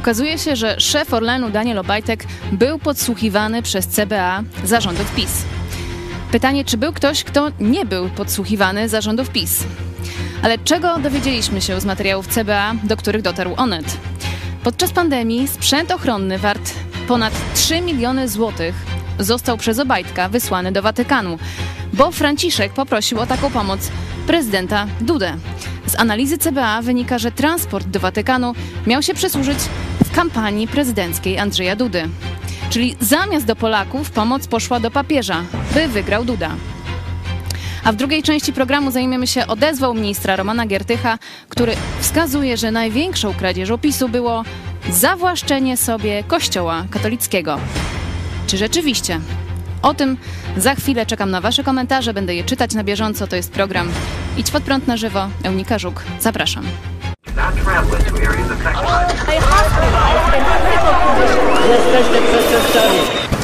Okazuje się, że szef Orlenu Daniel Obajtek był podsłuchiwany przez CBA zarządów PiS. Pytanie, czy był ktoś, kto nie był podsłuchiwany zarządów PiS? Ale czego dowiedzieliśmy się z materiałów CBA, do których dotarł Onet? Podczas pandemii sprzęt ochronny wart ponad 3 miliony złotych został przez Obajtka wysłany do Watykanu, bo Franciszek poprosił o taką pomoc prezydenta Dudę. Z analizy CBA wynika, że transport do Watykanu miał się przysłużyć w kampanii prezydenckiej Andrzeja Dudy. Czyli zamiast do Polaków pomoc poszła do papieża, by wygrał Duda. A w drugiej części programu zajmiemy się odezwą ministra Romana Giertycha, który wskazuje, że największą kradzieżą PiSu było zawłaszczenie sobie kościoła katolickiego. Czy rzeczywiście? O tym za chwilę czekam na Wasze komentarze, będę je czytać na bieżąco. To jest program Idź pod prąd na żywo. Eunika Żuk, zapraszam. Jesteście.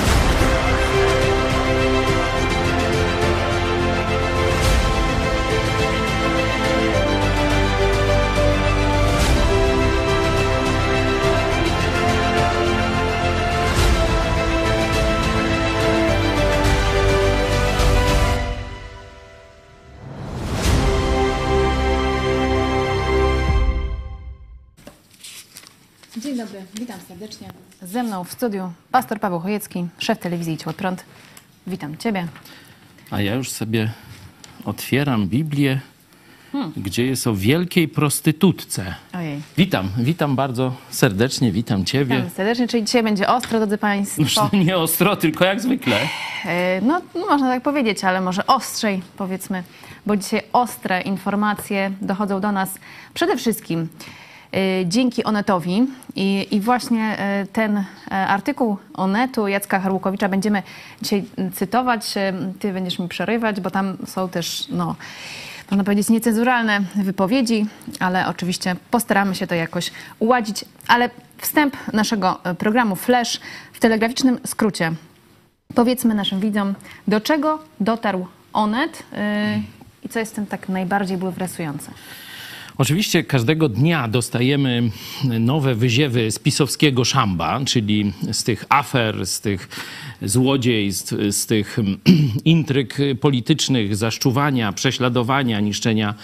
Dzień dobry, witam serdecznie. Ze mną w studiu pastor Paweł Chojecki, szef telewizji Idź pod prąd. Witam Ciebie. A ja już sobie otwieram Biblię, gdzie jest o wielkiej prostytutce. Ojej. Witam, witam bardzo serdecznie, witam Ciebie. Witam serdecznie, czyli dzisiaj będzie ostro, drodzy Państwo. to nie ostro, tylko jak zwykle. E, No, no, można tak powiedzieć, ale może ostrzej powiedzmy, bo dzisiaj ostre informacje dochodzą do nas przede wszystkim dzięki Onetowi i, i właśnie e, ten e, artykuł Onetu Jacka Harłukowicza będziemy dzisiaj cytować. Ty będziesz mi przerywać, bo tam są też, no, można powiedzieć, niecenzuralne wypowiedzi, ale oczywiście postaramy się to jakoś uładzić. Ale wstęp naszego programu Flash w telegraficznym skrócie. Powiedzmy naszym widzom, do czego dotarł Onet yy, i co jest w tym tak najbardziej bulwersujące. Oczywiście każdego dnia dostajemy nowe wyziewy z pisowskiego szamba, czyli z tych afer, z tych złodziejstw, z tych intryg politycznych, zaszczuwania, prześladowania, niszczenia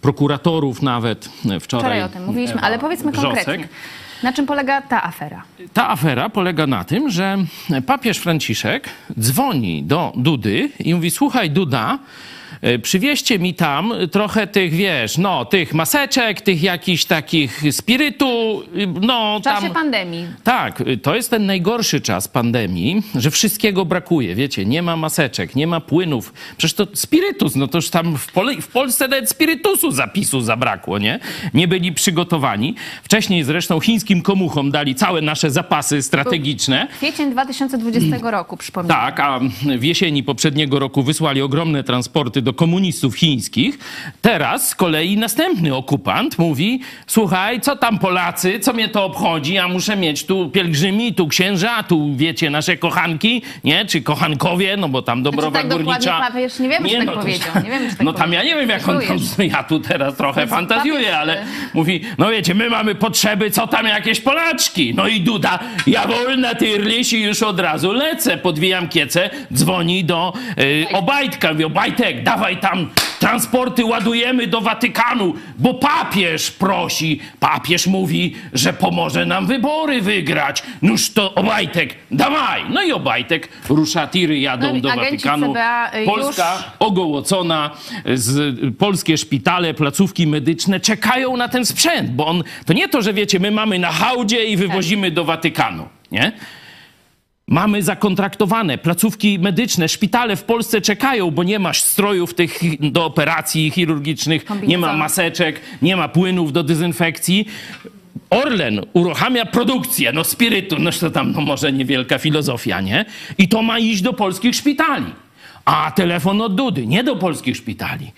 prokuratorów nawet. Wczoraj, Wczoraj o tym mówiliśmy, ale powiedzmy konkretnie. Na czym polega ta afera? Ta afera polega na tym, że papież Franciszek dzwoni do Dudy i mówi: Słuchaj, Duda, przywieźcie mi tam trochę tych, wiesz, no, tych maseczek, tych jakichś takich spirytu, y, no, W czasie tam. pandemii. Tak, y, to jest ten najgorszy czas pandemii, że wszystkiego brakuje, wiecie, nie ma maseczek, nie ma płynów. Przecież to spirytus, no to już tam w, Pol- w Polsce nawet spirytusu zapisu zabrakło, nie? Nie byli przygotowani. Wcześniej zresztą chińskim komuchom dali całe nasze zapasy strategiczne. Kwiecień 2020 roku, przypomnę. Tak, a w jesieni poprzedniego roku wysłali ogromne transporty do komunistów chińskich. Teraz z kolei następny okupant mówi: Słuchaj, co tam Polacy, co mnie to obchodzi? Ja muszę mieć tu pielgrzymi, tu księża, tu wiecie, nasze kochanki, nie? Czy kochankowie, no bo tam Dobrowa tak dokładnie Górnicza. papież nie wiemy, czy tak to- powiedział. Nie wiemy, czy tak no tam ja nie wiem, jak on tam, ja tu teraz trochę fantazjuję, ale mówi, no wiecie, my mamy potrzeby, co tam jakieś Polaczki. No i Duda, ja wolna tyrliś i już od razu lecę, podwijam kiecę, dzwoni do y, Obajtka, mówi, Obajtek, dawaj tam transporty ładujemy do Watykanu, bo papież prosi. Papież mówi, że pomoże nam wybory wygrać. Noż to Obajtek, dawaj. No i Obajtek rusza, tiry jadą No do Watykanu. CBA już- Polska ogołocona, z, polskie szpitale, placówki medyczne czekają na ten sprzęt, bo on, to nie to, że wiecie, my mamy na hałdzie i wywozimy do Watykanu, nie? Mamy zakontraktowane placówki medyczne, szpitale w Polsce czekają, bo nie masz strojów tych do operacji chirurgicznych, nie ma maseczek, nie ma płynów do dezynfekcji. Orlen uruchamia produkcję, no spirytu, no to tam no może niewielka filozofia, nie? I to ma iść do polskich szpitali. A telefon od Dudy, nie do polskich szpitali,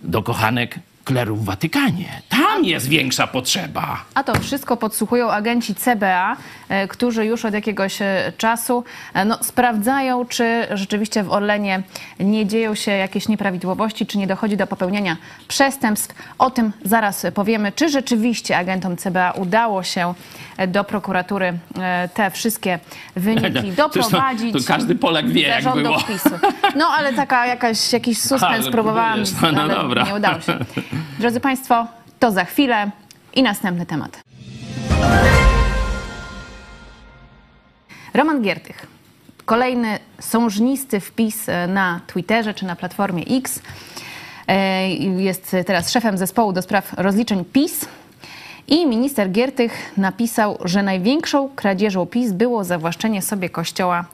do kochanek kleru w Watykanie. Tam jest większa potrzeba. A to wszystko podsłuchują agenci CBA, e, którzy już od jakiegoś e, czasu e, no, sprawdzają, czy rzeczywiście w Orlenie nie dzieją się jakieś nieprawidłowości, czy nie dochodzi do popełniania przestępstw. O tym zaraz powiemy, czy rzeczywiście agentom CBA udało się do prokuratury te wszystkie wyniki doprowadzić. To, to każdy Polak wie, jak było. PiSu. No ale taka jakaś, jakiś suspens próbowałam. No, no ale dobra. nie udało się. Drodzy Państwo, to za chwilę i następny temat. Roman Giertych. Kolejny sążnisty wpis na Twitterze czy na platformie X. E, Jest teraz szefem zespołu do spraw rozliczeń PiS. I minister Giertych napisał, że największą kradzieżą PiS było zawłaszczenie sobie kościoła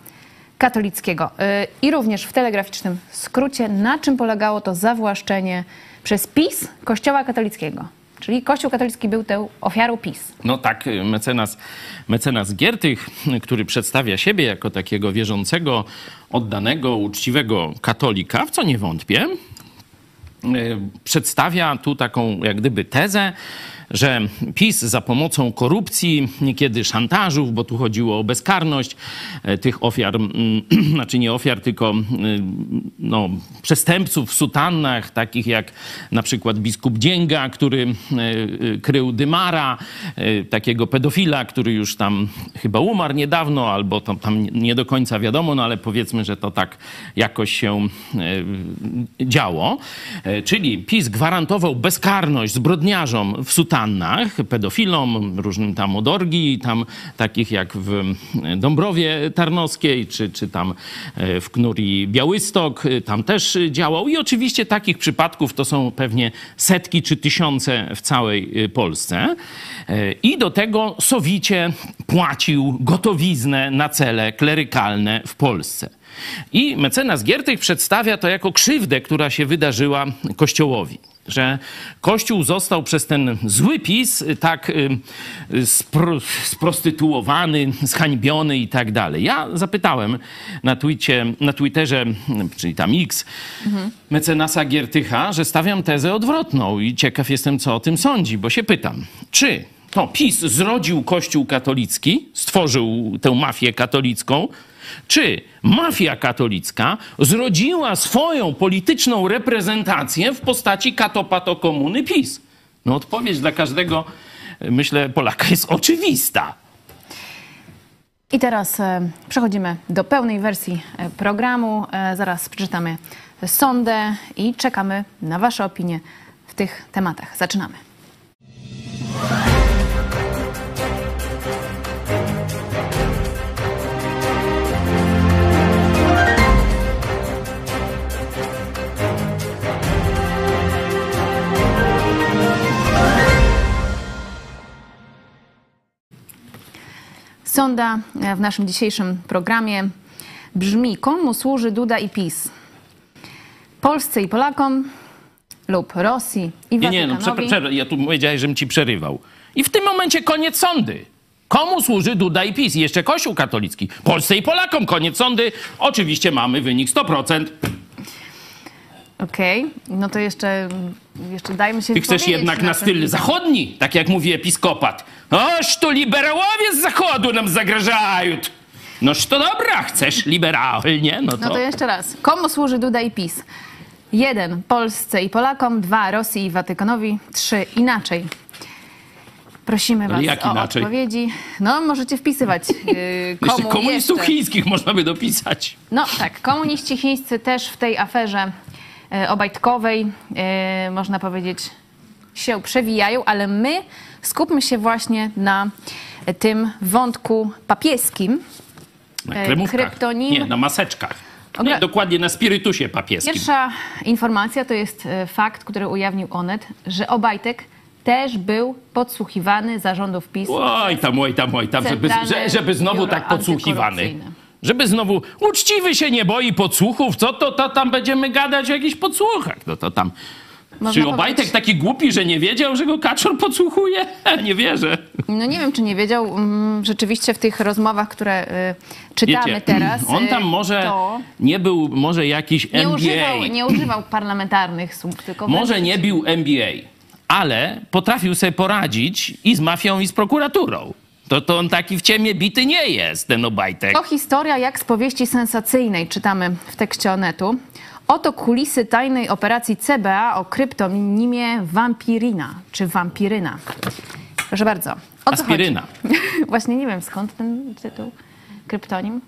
katolickiego. E, I również w telegraficznym skrócie, na czym polegało to zawłaszczenie przez PiS kościoła katolickiego. Czyli kościół katolicki był tą ofiarą PiS. No tak, mecenas, mecenas Giertych, który przedstawia siebie jako takiego wierzącego, oddanego, uczciwego katolika, w co nie wątpię, y, przedstawia tu taką jak gdyby tezę, że PiS za pomocą korupcji, niekiedy szantażów, bo tu chodziło o bezkarność e, tych ofiar, mm, znaczy nie ofiar, tylko mm, no, przestępców w sutannach, takich jak na przykład biskup Dzięga, który e, e, krył Dymara, e, takiego pedofila, który już tam chyba umarł niedawno, albo tam, tam nie do końca wiadomo, no ale powiedzmy, że to tak jakoś się e, działo. E, Czyli PiS gwarantował bezkarność zbrodniarzom w sutannach, pedofilom, różnym tam odorgi, tam takich jak w Dąbrowie Tarnowskiej, czy, czy tam e, w Knuri Białystok, e, tam też działał. I oczywiście takich przypadków to są pewnie setki czy tysiące w całej e, Polsce. I do tego sowicie płacił gotowiznę na cele klerykalne w Polsce. I mecenas Giertych przedstawia to jako krzywdę, która się wydarzyła Kościołowi. Że Kościół został przez ten zły PiS tak y, spro, sprostytuowany, zhańbiony i tak dalej. Ja zapytałem na, twicie, na Twitterze, czyli tam X, mecenasa Giertycha, że stawiam tezę odwrotną i ciekaw jestem, co o tym sądzi, bo się pytam, czy to PiS zrodził Kościół katolicki, stworzył tę mafię katolicką, czy mafia katolicka zrodziła swoją polityczną reprezentację w postaci katopato komuny PiS? No odpowiedź dla każdego, myślę, Polaka jest oczywista. I teraz e, przechodzimy do pełnej wersji e, programu. E, zaraz przeczytamy sondę i czekamy na Wasze opinie w tych tematach. Zaczynamy. Sonda e, w naszym dzisiejszym programie brzmi: Komu służy Duda i PiS? Polsce i Polakom lub Rosji i Nie, nie, no przepraszam, ja tu powiedziałeś, żebym ci przerywał. I w tym momencie koniec sądy. Komu służy Duda i PiS? I jeszcze Kościół katolicki. Polsce i Polakom koniec sądy. Oczywiście mamy wynik 100%. Okej, no to jeszcze, jeszcze dajmy się Ty chcesz jednak na ten styl zachodni, tak jak mówi episkopat. Oż tu liberałowie z zachodu nam zagrażają. Noż to dobra, chcesz liberalnie, no to... No to jeszcze raz. Komu służy Duda i PiS? Jeden, Polsce i Polakom. Dwa, Rosji i Watykanowi. Trzy, inaczej. Prosimy Ale was jak o inaczej? odpowiedzi. No, możecie wpisać yy, Jeszcze komu komunistów jeszcze. chińskich można by dopisać. No tak, komuniści chińscy też w tej aferze e, obajtkowej, e, można powiedzieć, się przewijają, ale my skupmy się właśnie na tym wątku papieskim. Na E, kremówkach. kryptonim. Nie, na maseczkach. Dokładnie na spirytusie papieskim. Pierwsza informacja to jest e, fakt, który ujawnił Onet, że Obajtek też był podsłuchiwany zarządów PiS. Oj tam, oj tam, oj tam, żeby, żeby znowu tak podsłuchiwany. Żeby znowu uczciwy się nie boi podsłuchów, co to, to tam będziemy gadać o jakichś podsłuchach. No to tam można Czy Obajtek powiedzieć- taki głupi, że nie wiedział, że go Kaczor podsłuchuje? Nie wierzę. No nie wiem, czy nie wiedział. mm, Rzeczywiście w tych rozmowach, które y, czytamy Wiecie, teraz. on y, tam może to nie był, może jakiś nie MBA. używał, nie używał parlamentarnych słów, tylko Może nie bił MBA, ale potrafił sobie poradzić i z mafią, i z prokuraturą. To, to on taki w ciemie bity nie jest, ten Obajtek. To historia jak z powieści sensacyjnej, czytamy w tekście Onetu. Oto kulisy tajnej operacji CBA o kryptonimie Vampirina, czy Vampiryna. Proszę bardzo. O co Aspiryna. chodzi? Właśnie nie wiem skąd ten tytuł, kryptonim.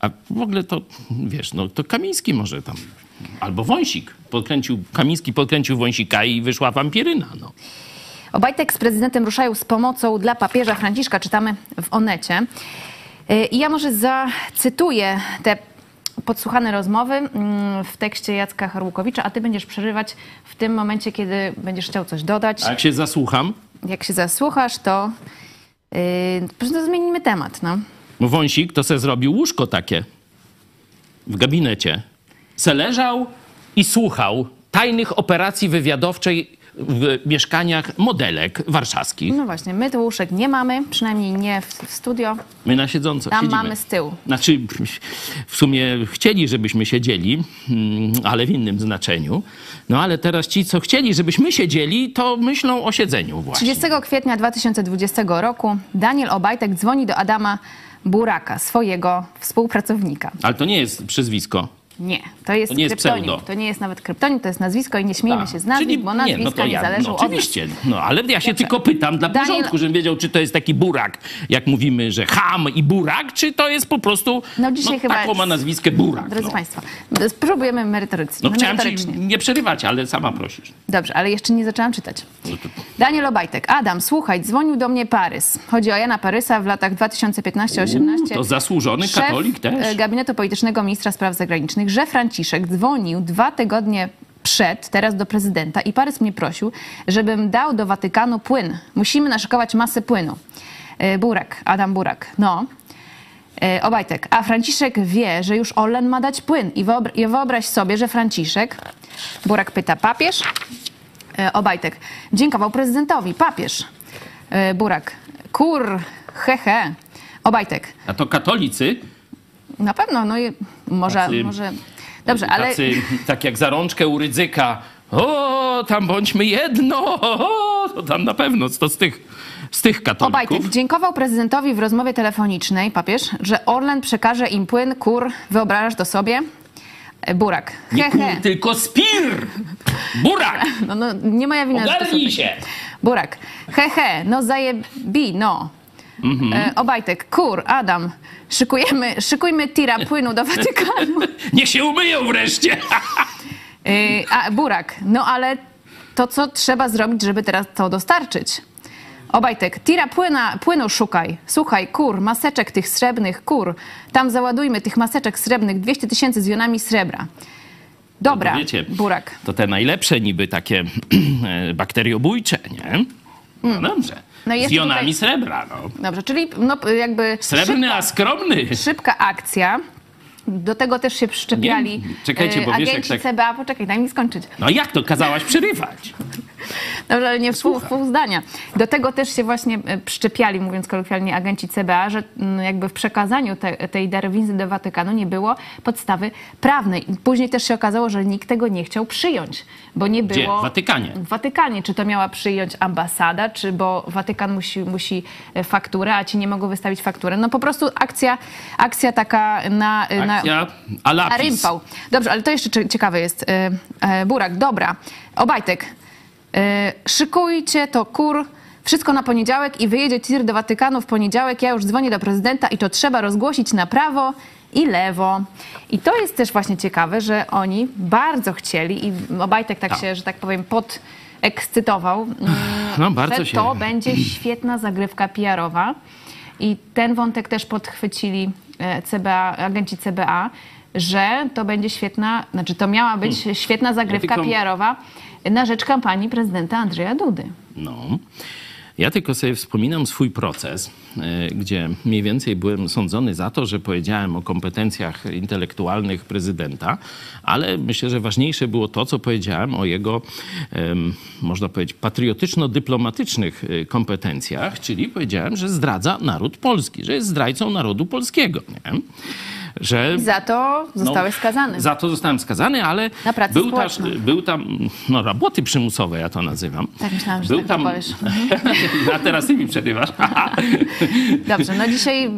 A w ogóle to, wiesz, no to Kamiński może tam, albo Wąsik. Podkręcił, Kamiński podkręcił Wąsika i wyszła wampiryna, no. Obajtek z prezydentem ruszają z pomocą dla papieża Franciszka, czytamy w Onecie. Y, I ja może zacytuję te podsłuchane rozmowy mm, w tekście Jacka Harłukowicza, a ty będziesz przerywać w tym momencie, kiedy będziesz chciał coś dodać. A jak się zasłucham, Jak się zasłuchasz, to yy, po prostu zmienimy temat, no. Wąsik to se zrobił łóżko takie w gabinecie. Se leżał i słuchał tajnych operacji wywiadowczej w mieszkaniach modelek warszawskich. No właśnie, my tu łóżek nie mamy, przynajmniej nie w, studio. My na siedząco Tam siedzimy. mamy z tyłu. Znaczy, w sumie chcieli, żebyśmy siedzieli, mm, ale w innym znaczeniu. No ale teraz ci, co chcieli, żebyśmy siedzieli, to myślą o siedzeniu właśnie. 30 kwietnia 2020 roku Daniel Obajtek dzwoni do Adama Buraka, swojego współpracownika. Ale to nie jest przyzwisko. Nie, to jest, To nie jest kryptonim. pseudo. To nie jest nawet kryptonim, to jest nazwisko i nie śmiejmy Tak. się z nazwisk, Czyli- bo nazwiska nie, no to ja, zależą no, od nas. Oczywiście, no ale ja się tylko pytam dla Daniel- porządku, żebym wiedział, czy to jest taki burak, jak mówimy, że ham i burak, czy to jest po prostu, No dzisiaj chyba taką ma nazwiskę burak. Drodzy no. Państwo, spróbujemy merytorycznie. No chciałem ci nie przerywać, ale sama prosisz. Dobrze, ale jeszcze nie zaczęłam czytać. No Daniel Obajtek. Adam, słuchaj, dzwonił do mnie Parys. Chodzi o Jana Parysa w latach 2015-18. To zasłużony Szef katolik e, też. gabinetu politycznego ministra spraw zagranicznych, że Franciszek dzwonił dwa tygodnie przed, teraz do prezydenta i Parys mnie prosił, żebym dał do Watykanu płyn. Musimy naszykować masę płynu. E, Burak, Adam Burak. No. E, Obajtek. A Franciszek wie, że już Orlen ma dać płyn. I wyobra- i wyobraź sobie, że Franciszek, Burak pyta, papież? E, Obajtek. Dziękował prezydentowi, papież. Burak. Kur, hehe. Obajtek. A to katolicy, Na pewno, no i może, Tacy- może. Dobrze, ale. tacy, tak jak za rączkę u Rydzyka, o, tam bądźmy jedno, o, to tam na pewno, to z tych, z tych katolików. Obajtek dziękował prezydentowi w rozmowie telefonicznej, papież, że Orlen przekaże im płyn, kur, wyobrażasz to sobie? E, Burak. Nie He, kur, he. tylko spir! Burak! No, no, nie moja wina, Ogarnij się! Burak. He, he, no zajebi, no. Mhm. E, Obajtek, kur, Adam, szykujemy, szykujmy tira płynu do Watykanu. Niech się umyją wreszcie! Y, a Burak, no ale to co trzeba zrobić, żeby teraz to dostarczyć? Obajtek, tira płyna, płynu szukaj. Słuchaj, kur, maseczek tych srebrnych, kur. Tam załadujmy tych maseczek srebrnych, 200 tysięcy z jonami srebra. Dobra, No wiecie, Burak. To te najlepsze niby takie e, bakteriobójcze, nie? No dobrze. No Z jonami tutaj- srebra, no. Dobrze, czyli no, jakby Srebrny, szybka, a skromny. szybka akcja. Do tego też się przyczepiali Nie, czekajcie, bo wiesz, jak agenci tak- CBA. Poczekaj, daj mi skończyć. No jak to kazałaś przerywać? Dobrze, ale nie pół, pół zdania. Do tego też się właśnie e, przyczepiali, mówiąc kolokwialnie, agenci CBA, że mm, jakby w przekazaniu te, tej darowizny do Watykanu nie było podstawy prawnej. I później też się okazało, że nikt tego nie chciał przyjąć, bo nie Gdzie? było... W Watykanie. W Watykanie. Czy to miała przyjąć ambasada, czy bo Watykan musi, musi e, fakturę, a ci nie mogą wystawić faktury. No po prostu akcja, akcja taka na... na Akcja a Alapis. rympał. Dobrze, ale to jeszcze cie- ciekawe jest. E, e, Burak, dobra. Obajtek, e, szykujcie to kur. Wszystko na poniedziałek i wyjedzie tir do Watykanu w poniedziałek. Ja już dzwonię do prezydenta i to trzeba rozgłosić na prawo i lewo. I to jest też właśnie ciekawe, że oni bardzo chcieli i Obajtek tak, Tak. się, że tak powiem, podekscytował, mm, No, bardzo że się- to będzie świetna zagrywka PR-owa. I ten wątek też podchwycili e, CBA, agenci CBA, że to będzie świetna, znaczy to miała być świetna zagrywka Hmm. Ja tylko- PR-owa na rzecz kampanii prezydenta Andrzeja Dudy. No. Ja tylko sobie wspominam swój proces, e, gdzie mniej więcej byłem sądzony za to, że powiedziałem o kompetencjach intelektualnych prezydenta, ale myślę, że ważniejsze było to, co powiedziałem o jego, można powiedzieć, patriotyczno-dyplomatycznych e, kompetencjach, czyli powiedziałem, że zdradza naród polski, że jest zdrajcą narodu polskiego. Nie? Że I za to zostałeś no, skazany. Za to zostałem skazany, ale Na pracę był, tam, społeczną. był tam, no roboty przymusowe, ja to nazywam. Tak myślałam, że był tak tam. A teraz ty mi przerywasz. Dobrze, no dzisiaj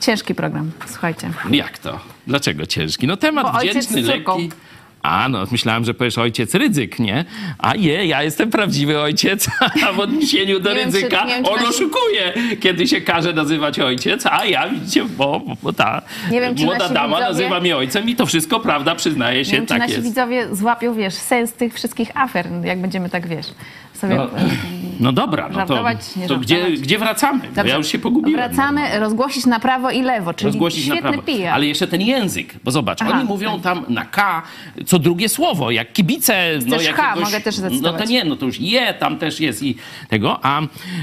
ciężki program, słuchajcie. Jak to? Dlaczego ciężki? No temat Bo ojciec wdzięczny, z córką. lekki. A, no myślałem, że powiesz ojciec Rydzyk, nie? A nie, ja jestem prawdziwy ojciec, a w odniesieniu do czy- Rydzyka wiem, czy on oszukuje, kiedy się każe nazywać ojciec, a ja, widzicie, bo, bo ta wiem, czy młoda dama widzowie- nazywa mnie ojcem i to wszystko prawda, przyznaje się, Nie wiem, czy tak nasi jest. widzowie złapią, wiesz, sens tych wszystkich afer, jak będziemy tak, wiesz, sobie... No, no dobra, no to, to gdzie, gdzie wracamy? Dobrze. ja już się pogubiłem. Wracamy, rozgłosić na prawo i lewo, czyli rozgłosić na świetny prawo. PR. Ale jeszcze ten język, bo zobacz, Aha, oni mówią tam na K co drugie słowo, jak kibice. No, Chcesz H, mogę też No to nie, no to już je, tam też jest i tego. A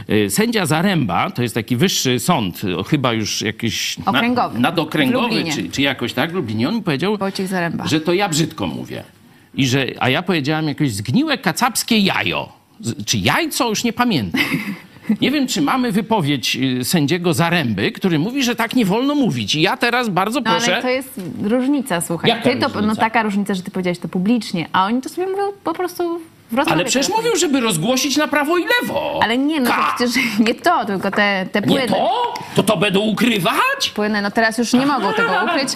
y, sędzia Zaręba, to jest taki wyższy sąd, chyba już jakiś na- Okręgowy. W nadokręgowy, czy, czy jakoś tak, w Lublinie, on mi powiedział, że to ja brzydko mówię. I że, a ja powiedziałem jakieś zgniłe kacapskie jajo. Czy jajco, już nie pamiętam. Nie wiem, czy mamy wypowiedź y, sędziego Zaręby, który mówi, że tak nie wolno mówić. I ja teraz bardzo No proszę... ale to jest różnica, słuchaj. Jaka Ty to, no taka różnica, że ty powiedziałeś to publicznie, a oni to sobie mówią po prostu. Ale przecież mówił, żeby rozgłosić na prawo i lewo. Ale nie, no to przecież nie to, tylko te, te płyny. Nie to? To to będą ukrywać? Płyny, no teraz już nie mogą tego ukryć,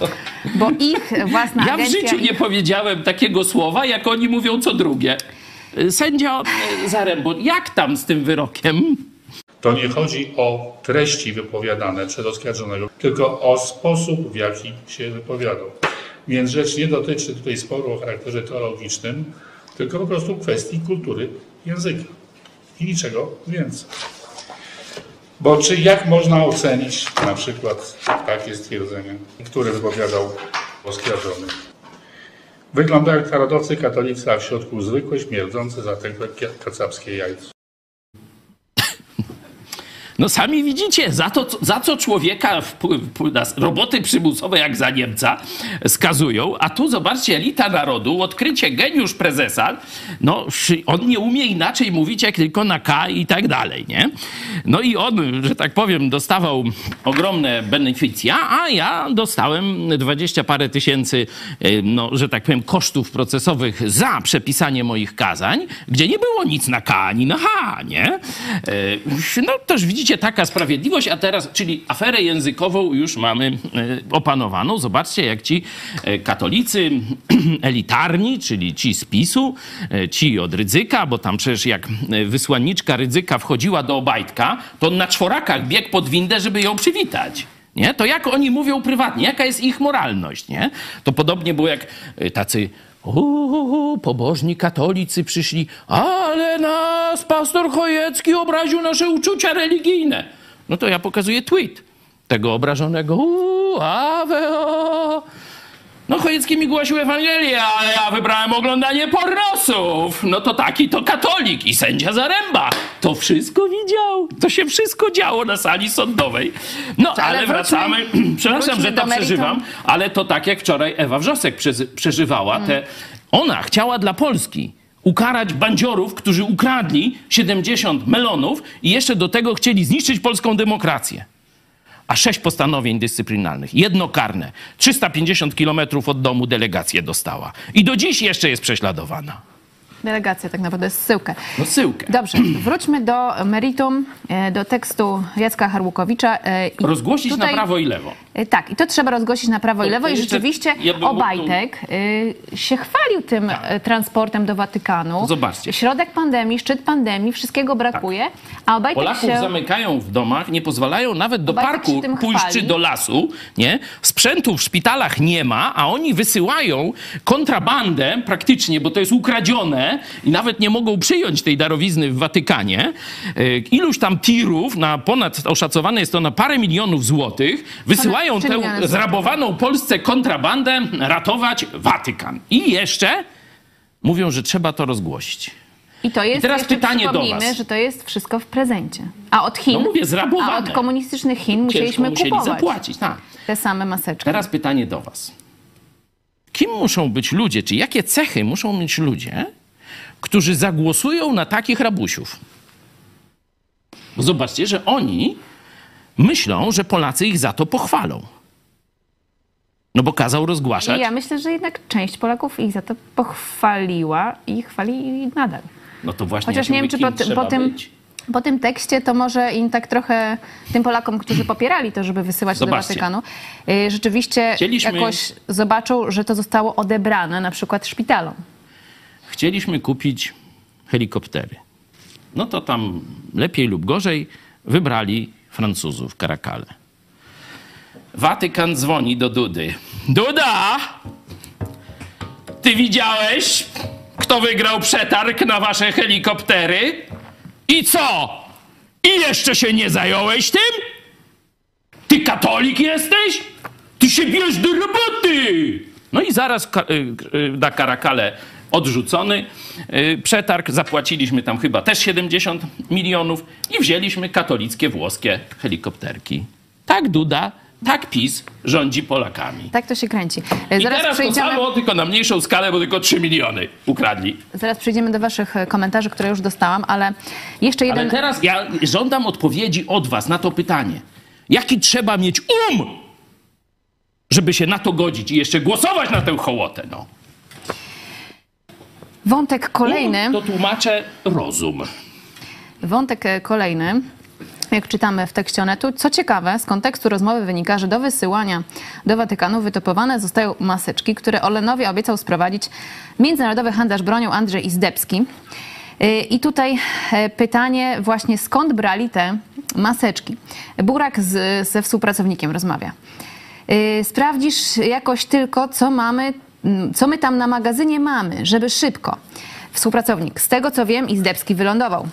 bo ich własna Ja w życiu nie powiedziałem takiego słowa, jak oni mówią co drugie. Y, Sędzia y, Zarębo, jak tam z tym wyrokiem? To nie chodzi o treści wypowiadane przez oskarżonego, tylko o sposób, w jaki się wypowiadał. Więc rzecz nie dotyczy tutaj sporu o charakterze teologicznym, tylko po prostu kwestii kultury języka i niczego więcej. Bo czy jak można ocenić na przykład takie stwierdzenie, które wypowiadał oskarżony? Wygląda jak narodowcy katolicy, a w środku zwykłe, śmierdzące, zatękłe kacapskie jajco. No sami widzicie, za, to, za co człowieka w, w, na roboty przymusowe jak za Niemca skazują, a tu zobaczcie, elita narodu, odkrycie geniusz prezesa, no on nie umie inaczej mówić jak tylko na K i tak dalej, nie? No i on, że tak powiem, dostawał ogromne beneficja, a ja dostałem dwadzieścia parę tysięcy, e, no, że tak powiem, kosztów procesowych za przepisanie moich kazań, gdzie nie było nic na K ani na H, nie? E, No też widzicie, taka sprawiedliwość, a teraz, czyli aferę językową już mamy e, opanowaną. Zobaczcie, jak ci e, katolicy elitarni, czyli ci z PiSu, e, ci od Rydzyka, bo tam przecież jak wysłanniczka Rydzyka wchodziła do Obajtka, to on na czworakach biegł pod windę, żeby ją przywitać. Nie? To jak oni mówią prywatnie, jaka jest ich moralność, nie? To podobnie było jak tacy Uuu, pobożni katolicy przyszli, ale nas pastor Chojecki obraził nasze uczucia religijne. No to ja pokazuję tweet tego obrażonego. Uuu, ave. No Chojecki mi głosił Ewangelię, ale ja wybrałem oglądanie pornosów. No to taki to katolik i sędzia Zaręba. To wszystko widział. To się wszystko działo na sali sądowej. No Ale ale, wróćmy- wracamy. Przepraszam, wróćmy że do to przeżywam, ale to tak jak wczoraj Ewa Wrzosek przeżywała te... Ona chciała dla Polski ukarać bandziorów, którzy ukradli 70 melonów i jeszcze do tego chcieli zniszczyć polską demokrację. A sześć postanowień dyscyplinarnych, jedno karne, 350 kilometrów od domu delegację dostała. I do dziś jeszcze jest prześladowana. Delegacja tak naprawdę jest zsyłkę. No syłkę. Dobrze, wróćmy do meritum, e, do tekstu Jacka Harłukowicza. e, i Rozgłosić tutaj- na prawo i lewo. E, Tak, i to trzeba rozgłosić na prawo i lewo. I rzeczywiście ja Obajtek się chwalił tym e, transportem do Watykanu. Zobaczcie. Środek pandemii, szczyt pandemii, wszystkiego brakuje, a Obajtek Polaków się... zamykają w domach, nie pozwalają nawet do Obajtek parku pójść czy do lasu, nie? Sprzętu w szpitalach nie ma, a oni wysyłają kontrabandę praktycznie, bo to jest ukradzione i nawet nie mogą przyjąć tej darowizny w Watykanie. E, Iluś tam tirów, na ponad, oszacowane jest to na parę milionów złotych, wysyłają tę zrabowaną Polsce kontrabandę ratować Watykan. I jeszcze mówią, że trzeba to rozgłosić. I to jest, teraz jeszcze pytanie do was. że to jest wszystko w prezencie. A od Chin, No mówię, zrabowane. a od komunistycznych Chin musieliśmy musieli kupować zapłacić. Tak. te same maseczki. Teraz pytanie do was. Kim muszą być ludzie, czy jakie cechy muszą mieć ludzie, którzy zagłosują na takich rabusiów? Bo zobaczcie, że oni myślą, że Polacy ich za to pochwalą. No bo kazał rozgłaszać. Ja myślę, że jednak część Polaków ich za to pochwaliła i chwali nadal. No to właśnie Chociaż ja nie wiem, czy po, ty- po, tym, być. po tym tekście to może im tak trochę, tym Polakom, którzy popierali to, żeby wysyłać Zobaczcie. do Watykanu, y, rzeczywiście Chcieliśmy- jakoś zobaczą, że to zostało odebrane na przykład szpitalom. Chcieliśmy kupić helikoptery. No to tam lepiej lub gorzej wybrali Francuzów, Karakale. Watykan dzwoni do Dudy. Duda! Ty widziałeś, kto wygrał przetarg na wasze helikoptery? I co? I jeszcze się nie zająłeś tym? Ty katolik jesteś? Ty się bierz do roboty! No i zaraz ka- y, y, Karakale odrzucony y, przetarg. Zapłaciliśmy tam chyba też 70 milionów i wzięliśmy katolickie włoskie helikopterki. Tak Duda, tak PiS rządzi Polakami. Tak to się kręci. Y, I teraz to przejdziemy, samo, tylko na mniejszą skalę, bo tylko 3 miliony ukradli. zaraz przejdziemy do waszych e, komentarzy, które już dostałam, ale jeszcze jeden... Ale teraz ja żądam odpowiedzi od was na to pytanie. Jaki trzeba mieć um, żeby się na to godzić i jeszcze głosować na tę hołotę? No. Wątek kolejny. To tłumaczę rozum. Wątek e, kolejny, jak czytamy w tekście Onetu. Co ciekawe, z kontekstu rozmowy wynika, że do wysyłania do Watykanu wytypowane zostają maseczki, które Olenowi obiecał sprowadzić międzynarodowy handlarz bronią Andrzej Izdebski. Y, I tutaj e, pytanie właśnie, skąd brali te maseczki? Burak z, ze współpracownikiem rozmawia. Sprawdzisz jakoś tylko, co mamy, co my tam na magazynie mamy, żeby szybko. Współpracownik. Z tego co wiem, Izdebski wylądował.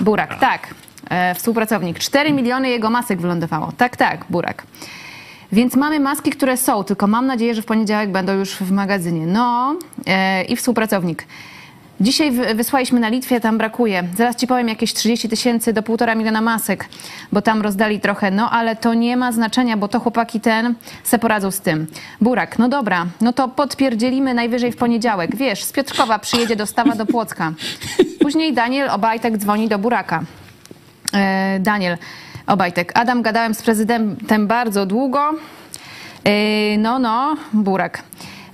Burak, tak. E, współpracownik. 4 miliony jego masek wylądowało. Tak, tak, Burak. Więc mamy maski, które są, tylko mam nadzieję, że w poniedziałek będą już w magazynie. No e, i współpracownik. Dzisiaj wy- wysłaliśmy na Litwie, tam brakuje. Zaraz ci powiem jakieś 30 tysięcy do półtora miliona masek, bo tam rozdali trochę. No ale to nie ma znaczenia, bo to chłopaki ten se poradzą z tym. Burak, no dobra, no to podpierdzielimy najwyżej w poniedziałek. Wiesz, z Piotrkowa przyjedzie dostawa do Płocka. Później Daniel Obajtek dzwoni do Buraka. E, Daniel Obajtek. Adam, gadałem z prezydentem bardzo długo. E, No, no, Burak.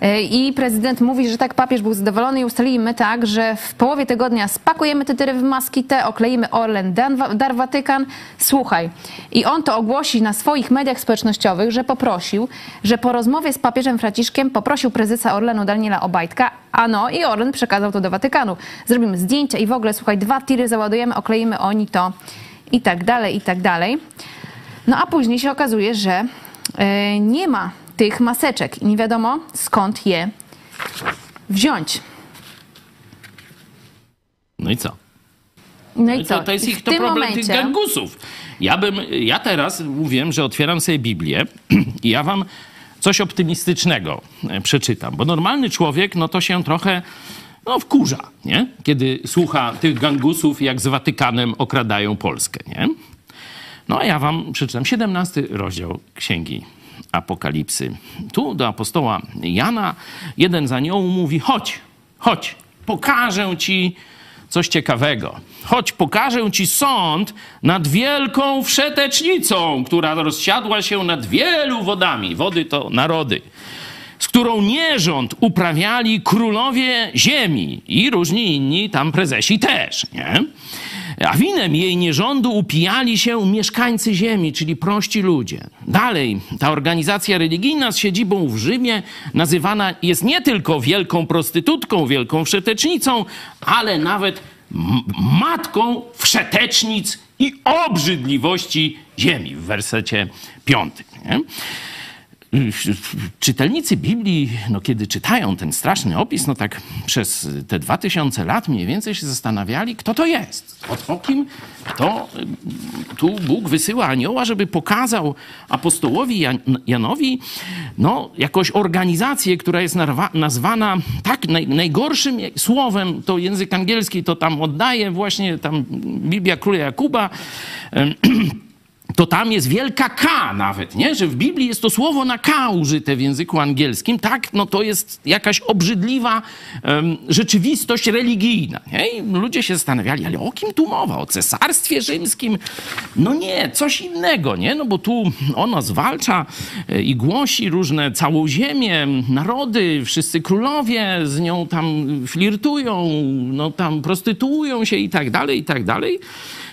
E, I prezydent mówi, że tak papież był zadowolony i ustalimy tak, że w połowie tygodnia spakujemy te tyry w maski te, okleimy Orlen, dar Watykan. Słuchaj. I on to ogłosi na swoich mediach społecznościowych, że poprosił, że po rozmowie z papieżem Franciszkiem poprosił prezesa Orlenu Daniela Obajtka, a no i Orlen przekazał to do Watykanu. Zrobimy zdjęcia i w ogóle, słuchaj, dwa tiry załadujemy, okleimy oni to i tak dalej, i tak dalej. No a później się okazuje, że e, nie ma tych maseczek i nie wiadomo skąd je wziąć. No i co? No i co? To, to jest I ich to problem tych momencie gangusów. Ja bym, ja teraz mówiłem, że otwieram sobie Biblię i ja wam coś optymistycznego e, przeczytam, bo normalny człowiek, no to się trochę no, wkurza, nie? Kiedy słucha tych gangusów, jak z Watykanem okradają Polskę, nie? No a ja wam przeczytam 17 rozdział Księgi Apokalipsy. Tu do apostoła Jana jeden z aniołów mówi, chodź, chodź, pokażę ci coś ciekawego. Chodź, pokażę ci sąd nad wielką wszetecznicą, która rozsiadła się nad wielu wodami. Wody to narody z którą nierząd uprawiali królowie ziemi i różni inni tam prezesi też, nie? A winem jej nierządu upijali się mieszkańcy ziemi, czyli prości ludzie. Dalej, ta organizacja religijna z siedzibą w Rzymie nazywana jest nie tylko wielką prostytutką, wielką wszetecznicą, ale nawet matką wszetecznic i obrzydliwości ziemi w wersecie piątym. Nie? Czytelnicy Biblii, no kiedy czytają ten straszny opis, no tak przez te dwa tysiące lat mniej więcej się zastanawiali, kto to jest. O, o kim to y, tu Bóg wysyła anioła, żeby pokazał apostołowi Jan, Janowi no, jakąś organizację, która jest nazwana tak naj, najgorszym słowem, to język angielski to tam oddaje właśnie tam Biblia Króla Jakuba, to tam jest wielka K nawet, nie? Że w Biblii jest to słowo na K użyte w języku angielskim, tak? No to jest jakaś obrzydliwa um, rzeczywistość religijna, nie? I ludzie się zastanawiali, ale o kim tu mowa? O cesarstwie rzymskim? No nie, coś innego, nie? No bo tu ono zwalcza e, i głosi różne całą ziemię, narody, wszyscy królowie z nią tam flirtują, no tam prostytuują się i tak dalej, i tak dalej.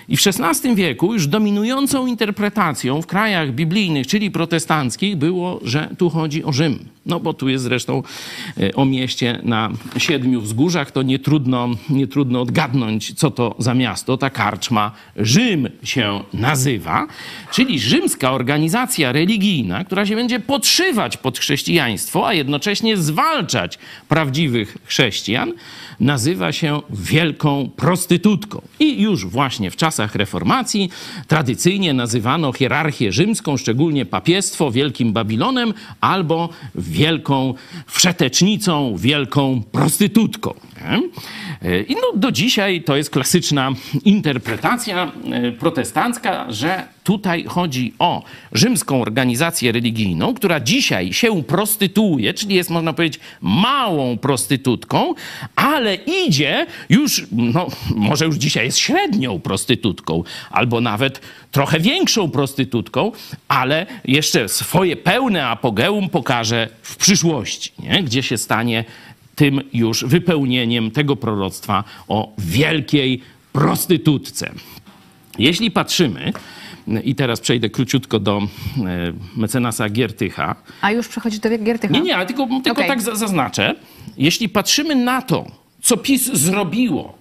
I w XVI wieku już dominującą interpretacją w krajach biblijnych, czyli protestanckich, było, że tu chodzi o Rzym. No bo tu jest zresztą e, o mieście na siedmiu wzgórzach, to nie trudno, nie trudno odgadnąć, co to za miasto. Ta karczma Rzym się nazywa, czyli rzymska organizacja religijna, która się będzie podszywać pod chrześcijaństwo, a jednocześnie zwalczać prawdziwych chrześcijan, nazywa się wielką prostytutką. I już właśnie w czasach reformacji tradycyjnie nazywano hierarchię rzymską, szczególnie papiestwo, Wielkim Babilonem albo wielką wszetecznicą, wielką prostytutką. I no, do dzisiaj to jest klasyczna interpretacja e, protestancka, że tutaj chodzi o rzymską organizację religijną, która dzisiaj się prostytuuje, czyli jest, można powiedzieć, małą prostytutką, ale idzie już, no, może już dzisiaj jest średnią prostytutką, albo nawet trochę większą prostytutką, ale jeszcze swoje pełne apogeum pokaże w przyszłości, nie? gdzie się stanie tym już wypełnieniem tego proroctwa o wielkiej prostytutce. Jeśli patrzymy, i teraz przejdę króciutko do e, mecenasa Giertycha. A już przechodzi do Giertycha? Nie, nie, ale tylko, tylko okay. tak zaznaczę. Jeśli patrzymy na to, co PiS zrobiło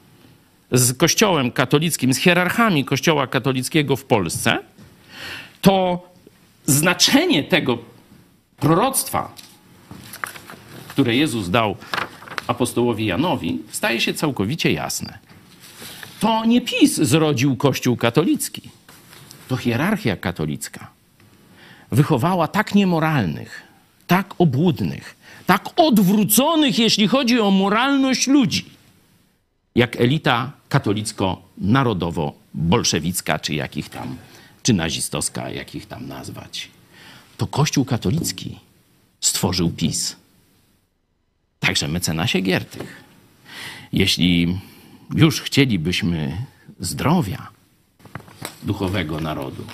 z Kościołem katolickim, z hierarchami Kościoła katolickiego w Polsce, to znaczenie tego proroctwa, które Jezus dał apostołowi Janowi, staje się całkowicie jasne. To nie PiS zrodził Kościół katolicki, to hierarchia katolicka wychowała tak niemoralnych, tak obłudnych, tak odwróconych, jeśli chodzi o moralność ludzi, jak elita katolicko-narodowo-bolszewicka, czy jakich tam, czy nazistowska, jakich tam nazwać. To Kościół katolicki stworzył PiS. Także mecenasie Giertych. Jeśli już chcielibyśmy zdrowia duchowego narodu,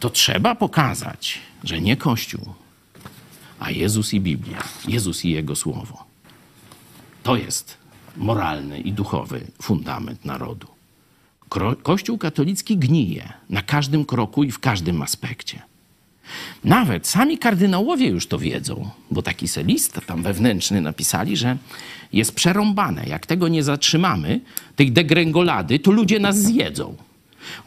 to trzeba pokazać, że nie Kościół, a Jezus i Biblia, Jezus i Jego Słowo. To jest moralny i duchowy fundament narodu. Kościół katolicki gnije na każdym kroku i w każdym aspekcie. Nawet sami kardynałowie już to wiedzą, bo taki selist tam wewnętrzny napisali, że jest przerąbane. Jak tego nie zatrzymamy, tej degrengolady, to ludzie nas zjedzą.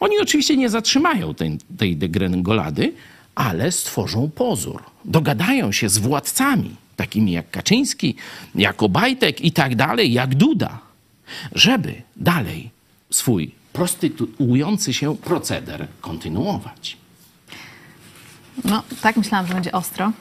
Oni oczywiście nie zatrzymają tej, tej degrengolady, ale stworzą pozór. Dogadają się z władcami, takimi jak Kaczyński, jak Obajtek i tak dalej, jak Duda, żeby dalej swój prostytuujący się proceder kontynuować. No, tak myślałam, że będzie ostro.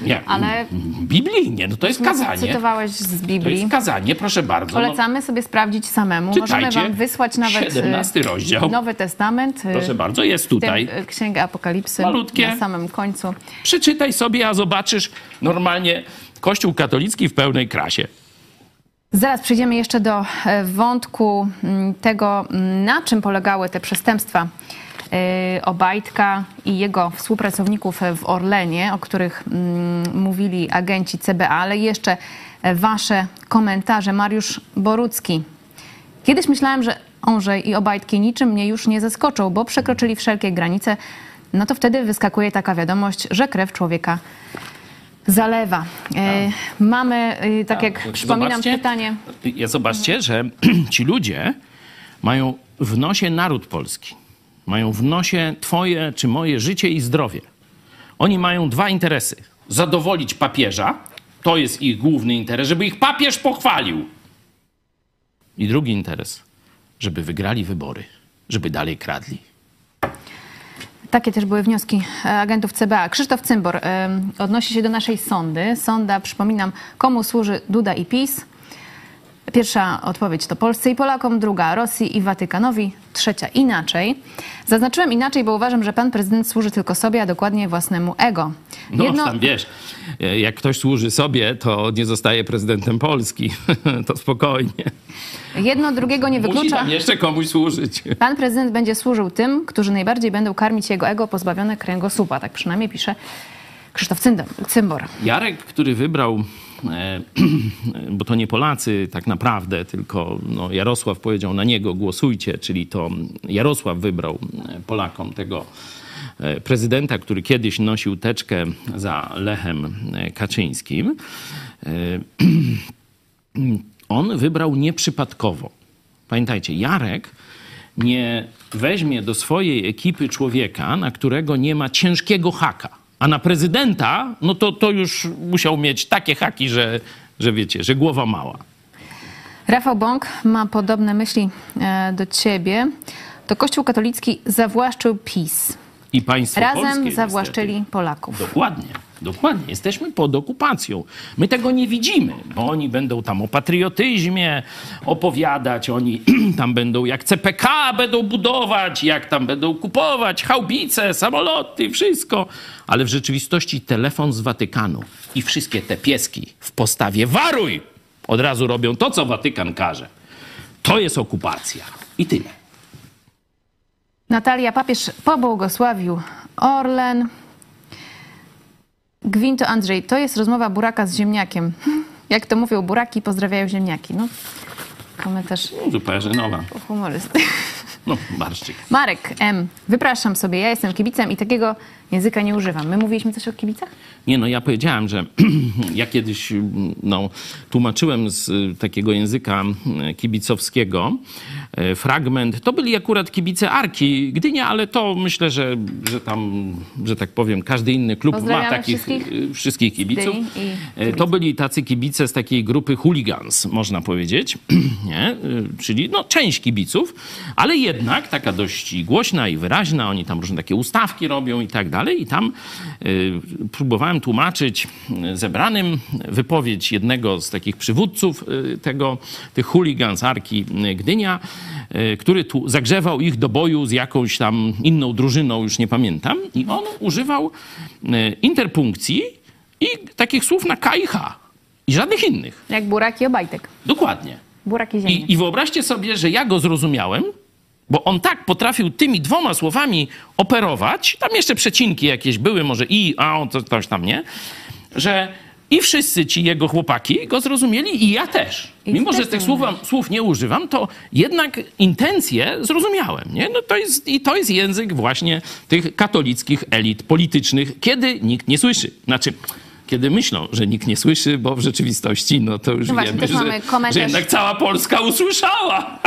Nie, ale biblijnie, no to jest kazanie. Cytowałeś z Biblii. To jest kazanie, proszę bardzo. Polecamy no. sobie sprawdzić samemu. Czytajcie. Możemy wam wysłać nawet 17 y, rozdział. Nowy Testament. Y, proszę bardzo, jest tutaj. Y, Księga Apokalipsy Malutkie. na samym końcu. Przeczytaj sobie, a zobaczysz normalnie Kościół katolicki w pełnej krasie. Zaraz przejdziemy jeszcze do e, wątku mm, tego, mm, na czym polegały te przestępstwa Obajtka i jego współpracowników w Orlenie, o których mm, mówili agenci CBA, ale jeszcze wasze komentarze. Mariusz Borucki. Kiedyś myślałem, że Onżej i Obajtki niczym mnie już nie zaskoczą, bo przekroczyli wszelkie granice. No to wtedy wyskakuje taka wiadomość, że krew człowieka zalewa. Tak. Mamy, y, tak, tak. jak przypominam, zobaczcie, pytanie. Ja zobaczcie, że ci ludzie mają w nosie naród polski mają w nosie Twoje czy moje życie i zdrowie. Oni mają dwa interesy. Zadowolić papieża, to jest ich główny interes, żeby ich papież pochwalił. I drugi interes, żeby wygrali wybory, żeby dalej kradli. Takie też były wnioski e, agentów CBA. Krzysztof Cymbor odnosi się do naszej sądy. Sonda, przypominam, komu służy Duda i PiS. Pierwsza odpowiedź to Polsce i Polakom, druga Rosji i Watykanowi, trzecia inaczej. Zaznaczyłem inaczej, bo uważam, że pan prezydent służy tylko sobie, a dokładnie własnemu ego. No tam wiesz, jak ktoś służy sobie, to nie zostaje prezydentem Polski. to spokojnie. jedno drugiego nie Musi wyklucza. tam jeszcze komuś służyć. Pan prezydent będzie służył tym, którzy najbardziej będą karmić jego ego pozbawione kręgosłupa. Tak przynajmniej pisze Krzysztof Cymbor. Jarek, który wybrał, bo to nie Polacy tak naprawdę, tylko no, Jarosław powiedział na niego głosujcie, czyli to Jarosław wybrał e, Polakom tego e, prezydenta, który kiedyś nosił teczkę za Lechem e, Kaczyńskim. E, on wybrał nieprzypadkowo. Pamiętajcie, Jarek nie weźmie do swojej ekipy człowieka, na którego nie ma ciężkiego haka. A na prezydenta, no to, to już musiał mieć takie haki, że, że wiecie, że głowa mała. Rafał Bąk ma podobne myśli e, do ciebie. To Kościół katolicki zawłaszczył PiS. I państwo polskie, Razem niestety. zawłaszczyli Polaków. Dokładnie, dokładnie. Jesteśmy pod okupacją. My tego nie widzimy, bo oni będą tam o patriotyzmie opowiadać, oni tam będą jak CPK będą budować, jak tam będą kupować haubice, samoloty, wszystko. Ale w rzeczywistości telefon z Watykanu i wszystkie te pieski w postawie waruj od razu robią to, co Watykan każe. To jest okupacja. I tyle. Natalia Papież pobłogosławił Orlen. Gwinto Andrzej, to jest rozmowa buraka z ziemniakiem. Jak to mówią buraki, pozdrawiają ziemniaki. No, komentarz Zupełnie nowa. humorysty. No, barszczyk. Marek M. Wypraszam sobie, ja jestem kibicem i takiego języka nie używam. My mówiliśmy coś o kibicach? Nie, no ja powiedziałem, że ja kiedyś no, tłumaczyłem z y, takiego języka y, kibicowskiego y, fragment. To byli akurat kibice Arki Gdynia, ale to myślę, że, że tam, że tak powiem, każdy inny klub ma takich wszystkich wszystkich kibiców. To byli tacy kibice z takiej grupy hooligans, można powiedzieć, nie? Czyli no, część kibiców, ale jednak taka dość głośna i wyraźna. Oni tam różne takie ustawki robią i tak dalej. I tam y, próbowałem tłumaczyć y, zebranym wypowiedź jednego z takich przywódców y, tego, tych hooligans Arki Gdynia, który tu zagrzewał ich do boju z jakąś tam inną drużyną, już nie pamiętam. I on używał interpunkcji i takich słów na K i H. I żadnych innych. Jak burak i obajtek. Dokładnie. Burak i ziemniak. I, I wyobraźcie sobie, że ja go zrozumiałem, bo on tak potrafił tymi dwoma słowami operować, tam jeszcze przecinki jakieś były, może i, a, on to, coś tam, nie? Że i wszyscy ci jego chłopaki go zrozumieli i ja też. Mimo, że tych słów, słów nie używam, to jednak intencje zrozumiałem, nie? No to jest, I to jest język właśnie tych katolickich elit politycznych, kiedy nikt nie słyszy. Znaczy... Kiedy myślą, że nikt nie słyszy, bo w rzeczywistości, no to już No właśnie, wiemy, że, komentarz- że jednak cała Polska usłyszała.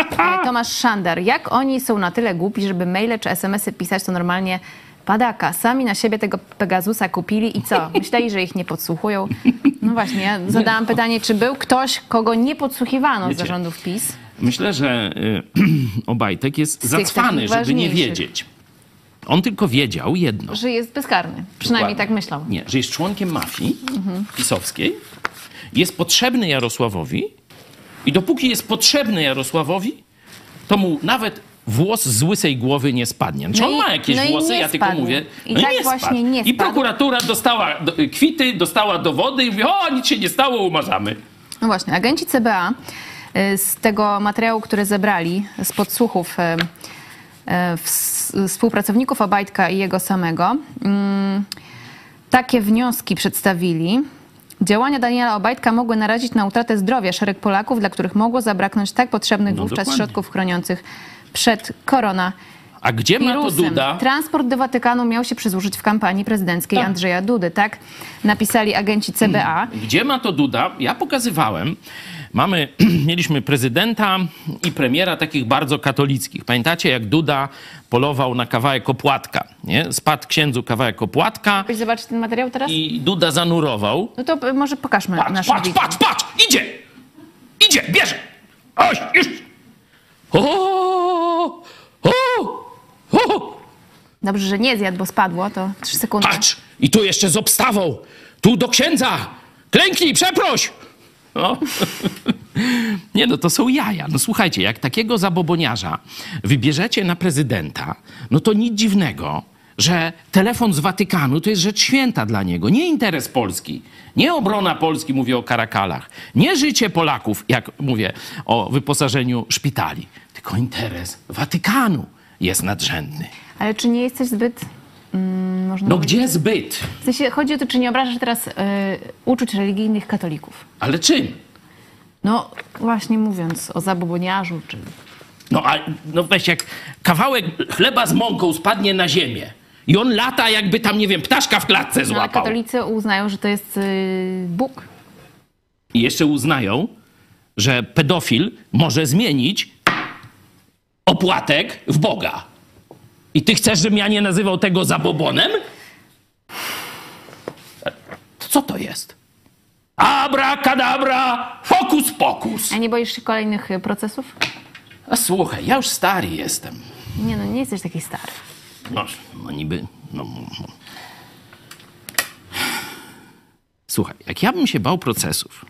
Tomasz Szander. Jak oni są na tyle głupi, żeby maile czy smsy pisać, to normalnie padaka. Sami na siebie tego Pegasusa kupili i co? Myśleli, że ich nie podsłuchują? No właśnie, ja zadałam pytanie, czy był ktoś, kogo nie podsłuchiwano z zarządów PiS? Myślę, że y, Obajtek jest zacwany, żeby nie wiedzieć. On tylko wiedział jedno. Że jest bezkarny. Przynajmniej Dokładnie. tak myślał. Nie, że jest członkiem mafii pisowskiej, jest potrzebny Jarosławowi i dopóki jest potrzebny Jarosławowi, to mu nawet włos z łysej głowy nie spadnie. Czy No on i- ma jakieś no i włosy? Ja tylko mówię. I no tak nie właśnie spadł. nie I spadł. prokuratura dostała do, kwity, dostała dowody i mówi, o, nic się nie stało, umarzamy. No właśnie, agenci CBA y, z tego materiału, który zebrali z podsłuchów y, y, współpracowników Obajtka i jego samego, mm, takie wnioski przedstawili. Działania Daniela Obajtka mogły narazić na utratę zdrowia szereg Polaków, dla których mogło zabraknąć tak potrzebnych No wówczas dokładnie. środków chroniących przed korona A gdzie ma to. Duda? Transport do Watykanu miał się przysłużyć w kampanii prezydenckiej Andrzeja Dudy, tak? Napisali agenci CBA. Gdzie ma to Duda? Ja pokazywałem. Mamy, mieliśmy prezydenta i premiera takich bardzo katolickich. Pamiętacie, jak Duda polował na kawałek opłatka, nie? Spadł księdzu kawałek opłatka Chcesz zobaczyć ten materiał teraz? i Duda zanurował. No to y, może pokażmy Patrz, naszym patrz, widzom. patrz, patrz! Idzie! Idzie, bierze! Oś, już! O! O! O! Dobrze, że nie zjadł, bo spadło, to 3 sekundy. Patrz! I tu jeszcze z obstawą! Tu do księdza! Klęknij, przeproś! No. Nie no, to są jaja. No słuchajcie, jak takiego zaboboniarza wybierzecie na prezydenta, no to nic dziwnego, że telefon z Watykanu to jest rzecz święta dla niego. Nie interes Polski, nie obrona Polski, mówię o karakalach, nie życie Polaków, jak mówię o wyposażeniu szpitali, tylko interes Watykanu jest nadrzędny. Ale czy nie jesteś zbyt... Mm, można No powiedzieć- gdzie zbyt? W sensie chodzi o to, czy nie obrażasz teraz y, uczuć religijnych katolików. Ale czym? No właśnie mówiąc o zaboboniarzu, czy... No, a, no weź, jak kawałek chleba z mąką spadnie na ziemię i on lata jakby tam, nie wiem, ptaszka w klatce No, ale złapał. katolicy uznają, że to jest y, Bóg. I jeszcze uznają, że pedofil może zmienić opłatek w Boga. I ty chcesz, żebym ja nie nazywał tego zabobonem? Co to jest? Abracadabra, fokus pokus. A nie boisz się kolejnych y, procesów? A słuchaj, ja już stary jestem. Nie no, nie jesteś taki stary. No, no niby. No, no. Słuchaj, jak ja bym się bał procesów,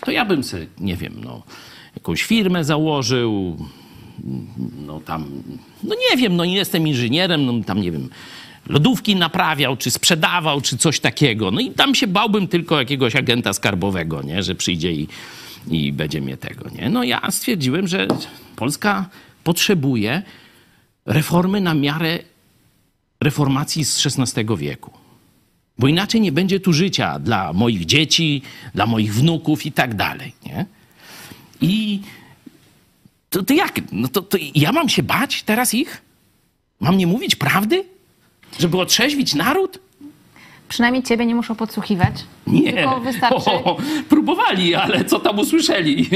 to ja bym sobie, nie wiem, no, jakąś firmę założył, no tam, no nie wiem, no nie jestem inżynierem, no tam nie wiem, lodówki naprawiał, czy sprzedawał, czy coś takiego. No i tam się bałbym tylko jakiegoś agenta skarbowego, nie, że przyjdzie i, i będzie mnie tego, nie. No ja stwierdziłem, że Polska potrzebuje reformy na miarę reformacji z XVI wieku. Bo inaczej nie będzie tu życia dla moich dzieci, dla moich wnuków i tak dalej. Nie? I to, to jak? No to, to ja mam się bać teraz ich? Mam nie mówić prawdy? Żeby otrzeźwić naród? Przynajmniej ciebie nie muszą podsłuchiwać. Nie. Tylko wystarczy... O, próbowali, ale co tam usłyszeli?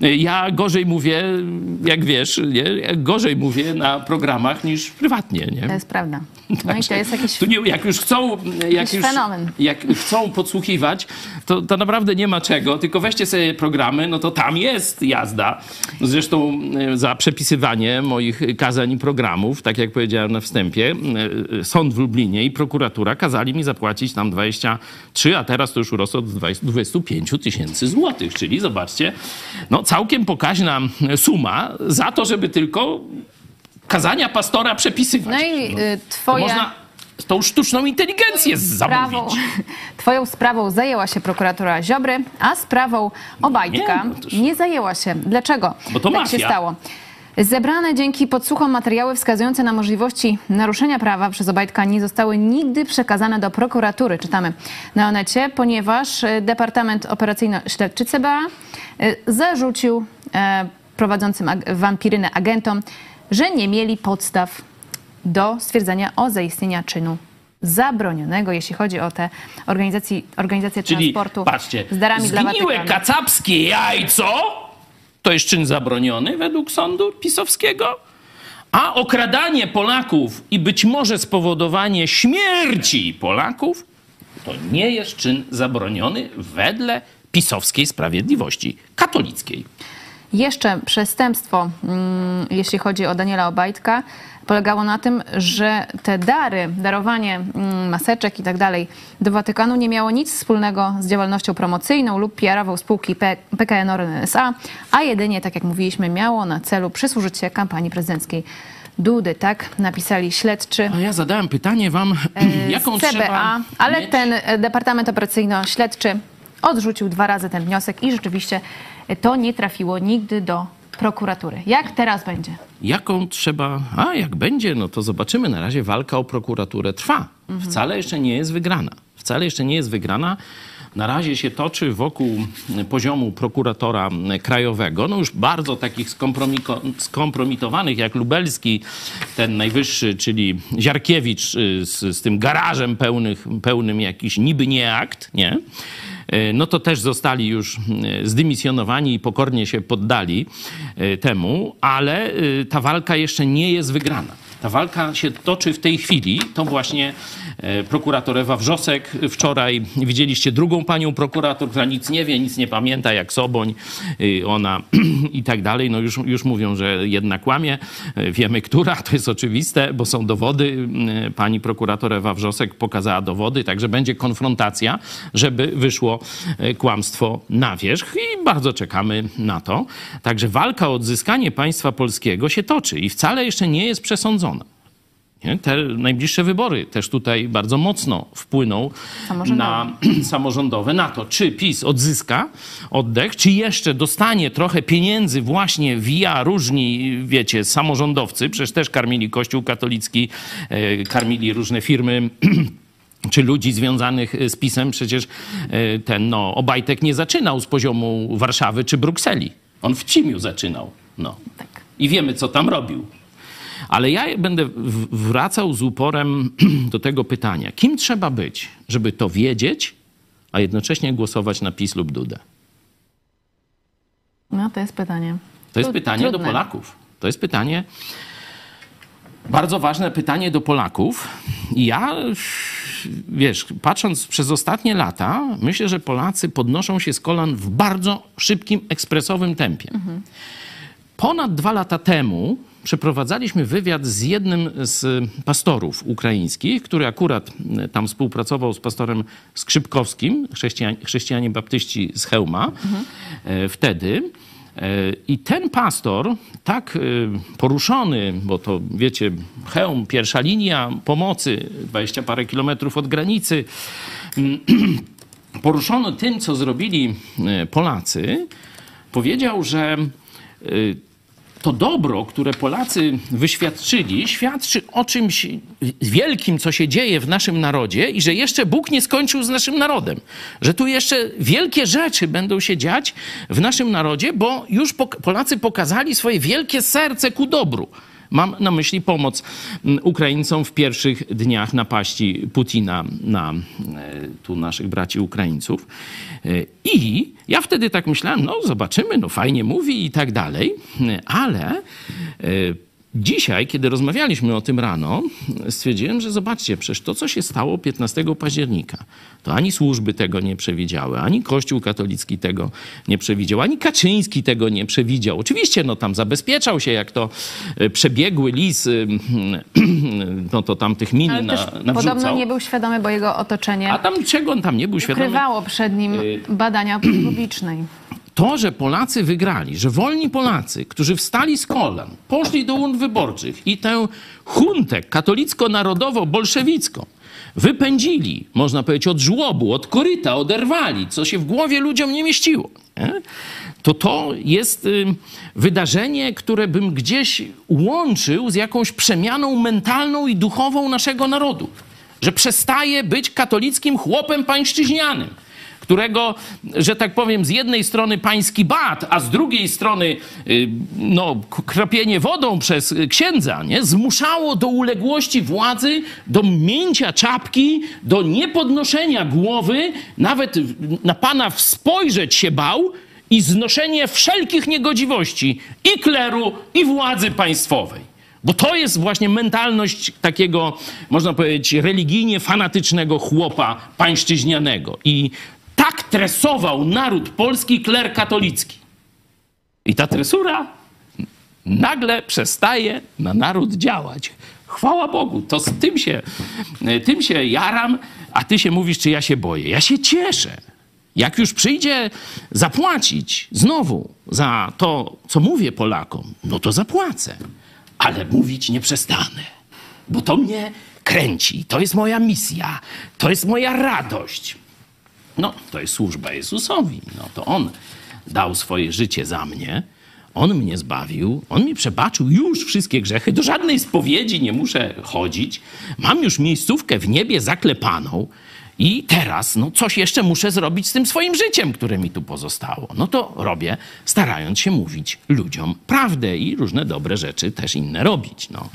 Ja gorzej mówię, jak wiesz, nie? Ja gorzej mówię na programach niż prywatnie. Nie? To jest prawda. No i to jest jakiś... Tu nie, jak już chcą, jak już, fenomen. jak chcą podsłuchiwać, to, to naprawdę nie ma czego, tylko weźcie sobie programy, no to tam jest jazda. Zresztą e, za przepisywanie moich kazań i programów, tak jak powiedziałem na wstępie, e, sąd w Lublinie i prokuratura kazali mi zapłacić tam 23, a teraz to już urosło do 20 25 tysięcy złotych, czyli zobaczcie, no całkiem pokaźna suma za to, żeby tylko kazania pastora przepisywać. No i y, To twoja... można tą sztuczną inteligencję Sprawą, zamówić. twoją sprawą zajęła się prokuratura Ziobry, a sprawą Obajtka Nie, no nie zajęła się. Dlaczego Bo to tak mafia. się stało? Zebrane dzięki podsłuchom materiały wskazujące na możliwości naruszenia prawa przez Obajtka nie zostały nigdy przekazane do prokuratury, czytamy. Na Onecie, ponieważ e, Departament Operacyjno-Śledczy CBA e, zarzucił e, prowadzącym wampirynę agentom, że nie mieli podstaw do stwierdzenia o zaistnienia czynu zabronionego, jeśli chodzi o te organizacje, organizacje Czyli transportu patrzcie, z darami dla Watykanu. kacapskie jajco to jest czyn zabroniony według sądu pisowskiego, a okradanie Polaków i być może spowodowanie śmierci Polaków to nie jest czyn zabroniony wedle pisowskiej sprawiedliwości katolickiej. Jeszcze przestępstwo, mm, jeśli chodzi o Daniela Obajtka, polegało na tym, że te dary, darowanie mm, maseczek i tak dalej do Watykanu nie miało nic wspólnego z działalnością promocyjną lub PR-ową spółki PKN Orlen SA, a jedynie, tak jak mówiliśmy, miało na celu przysłużyć się kampanii prezydenckiej Dudy, tak napisali śledczy. A ja zadałem pytanie wam, jaką z CBA, trzeba ale mieć... ten e, Departament Operacyjno-Śledczy odrzucił dwa razy ten wniosek i rzeczywiście e, to nie trafiło nigdy do prokuratury. Jak teraz będzie? Jaką trzeba. A jak będzie, no to zobaczymy. Na razie walka o prokuraturę trwa. Wcale jeszcze nie jest wygrana. Wcale jeszcze nie jest wygrana. na razie się toczy wokół poziomu prokuratora krajowego, no już bardzo takich skompromitowanych jak Lubelski, ten najwyższy, czyli Ziarkiewicz y, z, z tym garażem pełnych, pełnym jakiś niby nie akt, nie? Y, no to też zostali już y, zdymisjonowani i pokornie się poddali y, temu, ale ta walka jeszcze nie jest wygrana. Ta walka się toczy w tej chwili. To właśnie e, prokurator Ewa Wrzosek wczoraj. Widzieliście drugą panią prokurator, która nic nie wie, nic nie pamięta, jak Soboń, y, ona i tak dalej. No już, już mówią, że jedna kłamie. E, Wiemy, która, to jest oczywiste, bo są dowody. Y, Pani prokurator Ewa Wrzosek pokazała dowody, także będzie konfrontacja, żeby wyszło e, kłamstwo na wierzch i bardzo czekamy na to. Także walka o odzyskanie państwa polskiego się toczy i wcale jeszcze nie jest przesądzona. Te najbliższe wybory też tutaj bardzo mocno wpłyną na samorządowe, na to, czy PiS odzyska oddech, czy jeszcze dostanie trochę pieniędzy właśnie via różni, wiecie, samorządowcy, przecież też karmili Kościół katolicki, e, karmili różne firmy czy ludzi związanych z PiSem, przecież e, ten no, Obajtek nie zaczynał z poziomu Warszawy czy Brukseli. On w Cimiu zaczynał. No. I wiemy, co tam robił. Ale ja będę wracał z uporem do tego pytania. Kim trzeba być, żeby to wiedzieć, a jednocześnie głosować na PiS lub Dudę? No to jest pytanie. To jest pytanie do trudne. Polaków. To jest pytanie, bardzo ważne pytanie do Polaków. I ja, wiesz, patrząc przez ostatnie lata, myślę, że Polacy podnoszą się z kolan w bardzo szybkim, ekspresowym tempie. Ponad dwa lata temu przeprowadzaliśmy wywiad z jednym z pastorów ukraińskich, który akurat e, tam współpracował z pastorem Skrzypkowskim, chrześcijan, chrześcijanie baptyści z Chełma e, wtedy. E, I ten pastor, tak poruszony, bo to wiecie, Chełm, pierwsza linia pomocy, 20 parę kilometrów od granicy, poruszony tym, co zrobili Polacy, powiedział, że to dobro, które Polacy wyświadczyli, świadczy o czymś wielkim, co się dzieje w naszym narodzie i że jeszcze Bóg nie skończył z naszym narodem. Że tu jeszcze wielkie rzeczy będą się dziać w naszym narodzie, bo już Polacy pokazali swoje wielkie serce ku dobru. Mam na myśli pomoc Ukraińcom w pierwszych dniach napaści Putina na e, tu naszych braci Ukraińców. E, I ja wtedy tak myślałem, no zobaczymy, no fajnie mówi i tak dalej, ale e, Dzisiaj, kiedy rozmawialiśmy o tym rano, stwierdziłem, że zobaczcie, przecież to, co się stało 15 października, to ani służby tego nie przewidziały, ani Kościół katolicki tego nie przewidział, ani Kaczyński tego nie przewidział. Oczywiście, no tam zabezpieczał się, jak to e, przebiegły lis, y, no to tam tych min Ale na, nawrzucał. podobno nie był świadomy, bo jego otoczenie A tam czego on tam nie był świadomy? ukrywało przed nim Y- badania publicznej. To, że Polacy wygrali, że wolni Polacy, którzy wstali z kolan, poszli do urn wyborczych i tę huntę katolicko-narodowo-bolszewicką wypędzili, można powiedzieć, od żłobu, od koryta, oderwali, co się w głowie ludziom nie mieściło, nie? to to jest y, wydarzenie, które bym gdzieś łączył z jakąś przemianą mentalną i duchową naszego narodu. Że przestaje być katolickim chłopem pańszczyźnianym którego, że tak powiem, z jednej strony pański bat, a z drugiej strony y, no, k- krapienie wodą przez y, księdza, nie? zmuszało do uległości władzy, do mięcia czapki, do niepodnoszenia głowy, nawet na pana spojrzeć się bał i znoszenie wszelkich niegodziwości i kleru, i władzy państwowej. Bo to jest właśnie mentalność takiego, można powiedzieć, religijnie fanatycznego chłopa pańszczyźnianego. I tak tresował naród polski kler katolicki. I ta tresura nagle przestaje na naród działać. Chwała Bogu, to z tym się, tym się jaram, a ty się mówisz, czy ja się boję. Ja się cieszę. Jak już przyjdzie zapłacić znowu za to, co mówię Polakom, no to zapłacę. Ale mówić nie przestanę, bo to mnie kręci. To jest moja misja, to jest moja radość. No, to jest służba Jezusowi. No, to On dał swoje życie za mnie. On mnie zbawił, On mi przebaczył już wszystkie grzechy. Do żadnej spowiedzi nie muszę chodzić. Mam już miejscówkę w niebie zaklepaną. I teraz, no coś jeszcze muszę zrobić z tym swoim życiem, które mi tu pozostało. No to robię, starając się mówić ludziom prawdę i różne dobre rzeczy też inne robić. No.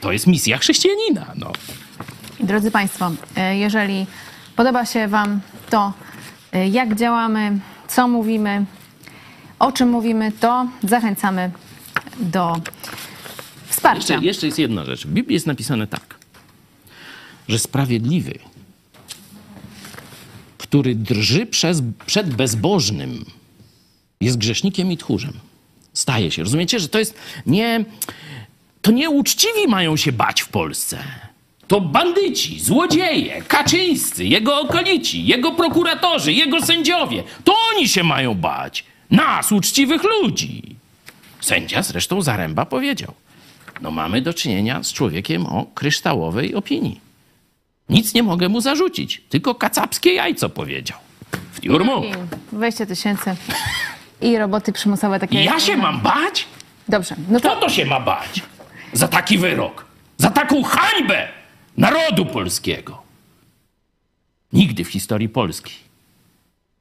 To jest misja chrześcijanina. No. Drodzy Państwo, e, jeżeli podoba się Wam to, e, jak działamy, co mówimy, o czym mówimy, to zachęcamy do wsparcia. Jeszcze, jeszcze jest jedna rzecz. W Biblii jest napisane tak, że sprawiedliwy, który drży przez, przed bezbożnym, jest grzesznikiem i tchórzem. Staje się. Rozumiecie, że to jest nie. To nie uczciwi mają się bać w Polsce. To bandyci, złodzieje, Kaczyńscy, jego okolici, jego prokuratorzy, jego sędziowie. To oni się mają bać. Nas, uczciwych ludzi. Sędzia zresztą Zaręba powiedział. No mamy do czynienia z człowiekiem o kryształowej opinii. Nic nie mogę mu zarzucić, tylko kacapskie jajco powiedział. W tiurmu. I 20 tysięcy i roboty przymusowe takie. Ja się mam bać? Dobrze, no Kto to to się ma bać? Za taki wyrok. Za taką hańbę narodu polskiego. Nigdy w historii Polski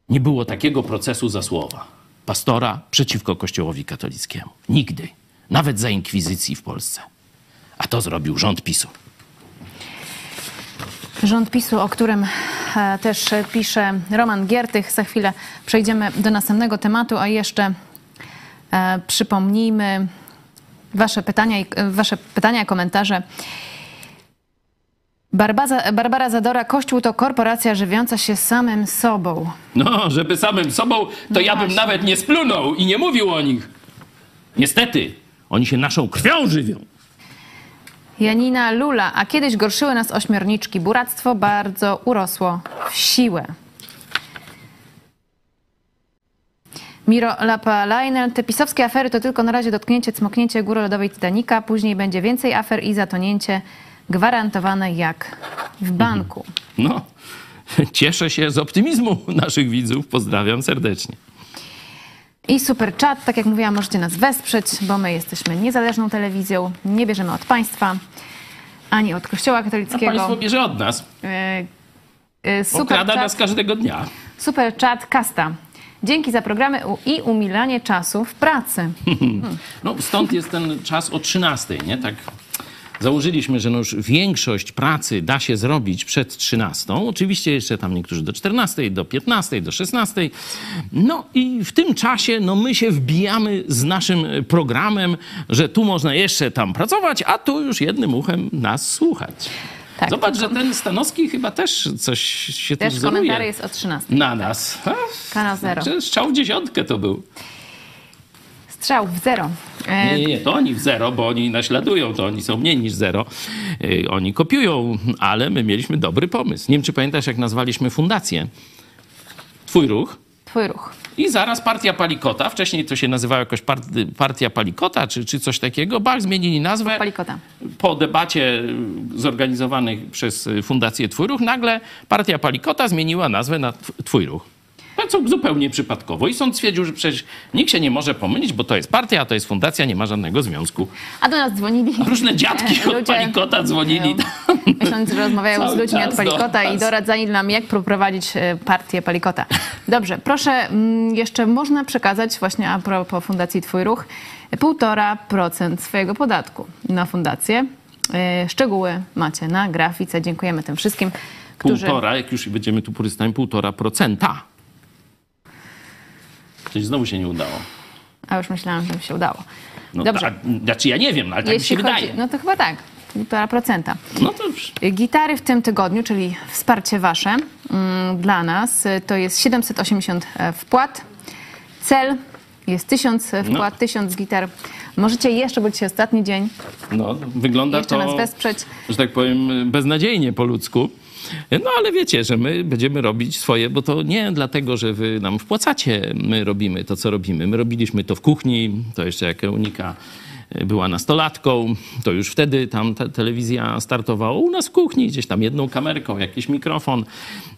nie było takiego procesu za słowa pastora przeciwko Kościołowi katolickiemu. Nigdy. Nawet za inkwizycji w Polsce. A to zrobił rząd PiSu. rząd PiSu, o którym e, też pisze Roman Giertych. Za chwilę przejdziemy do następnego tematu, a jeszcze e, przypomnijmy wasze pytania, i, e, wasze pytania, komentarze. Barbaza, Barbara Zadora, Kościół to korporacja żywiąca się samym sobą. No, żeby samym sobą, to ja bym właśnie. nawet nie splunął i nie mówił o nich. Niestety, oni się naszą krwią żywią. Janina Lula, a kiedyś gorszyły nas ośmiorniczki. Buractwo bardzo urosło w siłę. Miro Lapalainen, te pisowskie afery to tylko na razie dotknięcie, cmoknięcie góry lodowej Titanica, później będzie więcej afer i zatonięcie gwarantowane jak w banku. No, cieszę się z optymizmu naszych widzów. Pozdrawiam serdecznie. I super chat, tak jak mówiłam, możecie nas wesprzeć, bo my jesteśmy niezależną telewizją, nie bierzemy od państwa, ani od Kościoła A katolickiego. państwo bierze od nas. E, Super Okrada chat. nas każdego dnia. Super chat Kasta. Dzięki za programy i umilanie czasu w pracy. No, stąd jest ten czas o 13, nie? Tak założyliśmy, że no już większość pracy da się zrobić przed 13. Oczywiście jeszcze tam niektórzy do 14, do 15, do 16. No i w tym czasie no my się wbijamy z naszym programem, że tu można jeszcze tam pracować, a tu już jednym uchem nas słuchać. Tak, Zobacz, że ten Stanowski chyba też coś się Też tu wzoruje. komentarz jest o 13. Na nas. A, Kanał zero. Strzał w dziesiątkę to był. Strzał w zero. E, Nie, nie, nie, to oni w zero, bo oni naśladują, to oni są mniej niż zero. Yy, Oni kopiują, ale my mieliśmy dobry pomysł. Nie wiem, czy pamiętasz, jak nazwaliśmy fundację? Twój ruch. Twój ruch. I zaraz partia Palikota, wcześniej to się nazywało jakoś part- partia Palikota, czy, czy coś takiego. Bach, zmienili nazwę. Palikota. Po debacie zorganizowanej przez Fundację Twój Ruch, nagle partia Palikota zmieniła nazwę na Tw- Twój Ruch. Co zupełnie przypadkowo. I sąd stwierdził, że przecież nikt się nie może pomylić, bo to jest partia, a to jest fundacja, nie ma żadnego związku. A do nas dzwonili. Różne dziadki od Ludzie- Palikota dzwonili. Myśląc, że rozmawiają z ludźmi od do Palikota i nas. doradzali nam, jak prowadzić e, partię Palikota. Dobrze, proszę, mm, jeszcze można przekazać właśnie a propos Fundacji Twój Ruch 1,5% swojego podatku na fundację. E, Szczegóły macie na grafice. Dziękujemy tym wszystkim, którzy... Półtora, jak już będziemy tu purystami, półtora procenta. Czyli znowu się nie udało. A już myślałam, że mi się udało. No, Dobrze. Ta, znaczy ja nie wiem, no, ale tak mi się chodzi, wydaje. no to chyba tak, 1,5%. No to już. Gitary w tym tygodniu, czyli wsparcie wasze mm, dla nas, to jest 780 e, wpłat. Cel jest 1000 No. wpłat, 1000 gitar. Możecie jeszcze, bo dzisiaj ostatni dzień, No, wygląda jeszcze to, nas wesprzeć. że tak powiem, beznadziejnie po ludzku. No ale wiecie, że my będziemy robić swoje, bo to nie dlatego, że wy nam wpłacacie, my robimy to, co robimy. My robiliśmy to w kuchni, to jeszcze jak Eunika była nastolatką, to już wtedy tam ta telewizja startowała u nas w kuchni, gdzieś tam jedną kamerką, jakiś mikrofon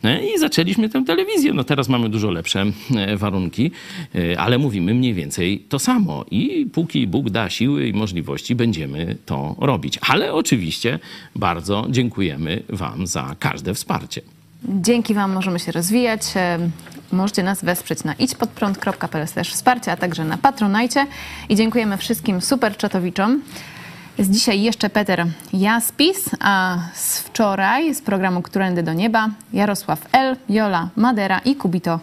e, i zaczęliśmy tę telewizję. No teraz mamy dużo lepsze e, warunki, e, ale mówimy mniej więcej to samo i póki Bóg da siły i możliwości, będziemy to robić. Ale oczywiście bardzo dziękujemy Wam za każde wsparcie. Dzięki Wam możemy się rozwijać. Możecie nas wesprzeć na idźpodprąd.pl wsparcie, a także na Patronajcie. I dziękujemy wszystkim super czatowiczom. Z dzisiaj jeszcze Peter Jaspis, a z wczoraj z programu Którędy do Nieba Jarosław L., Jola Madera i Kubito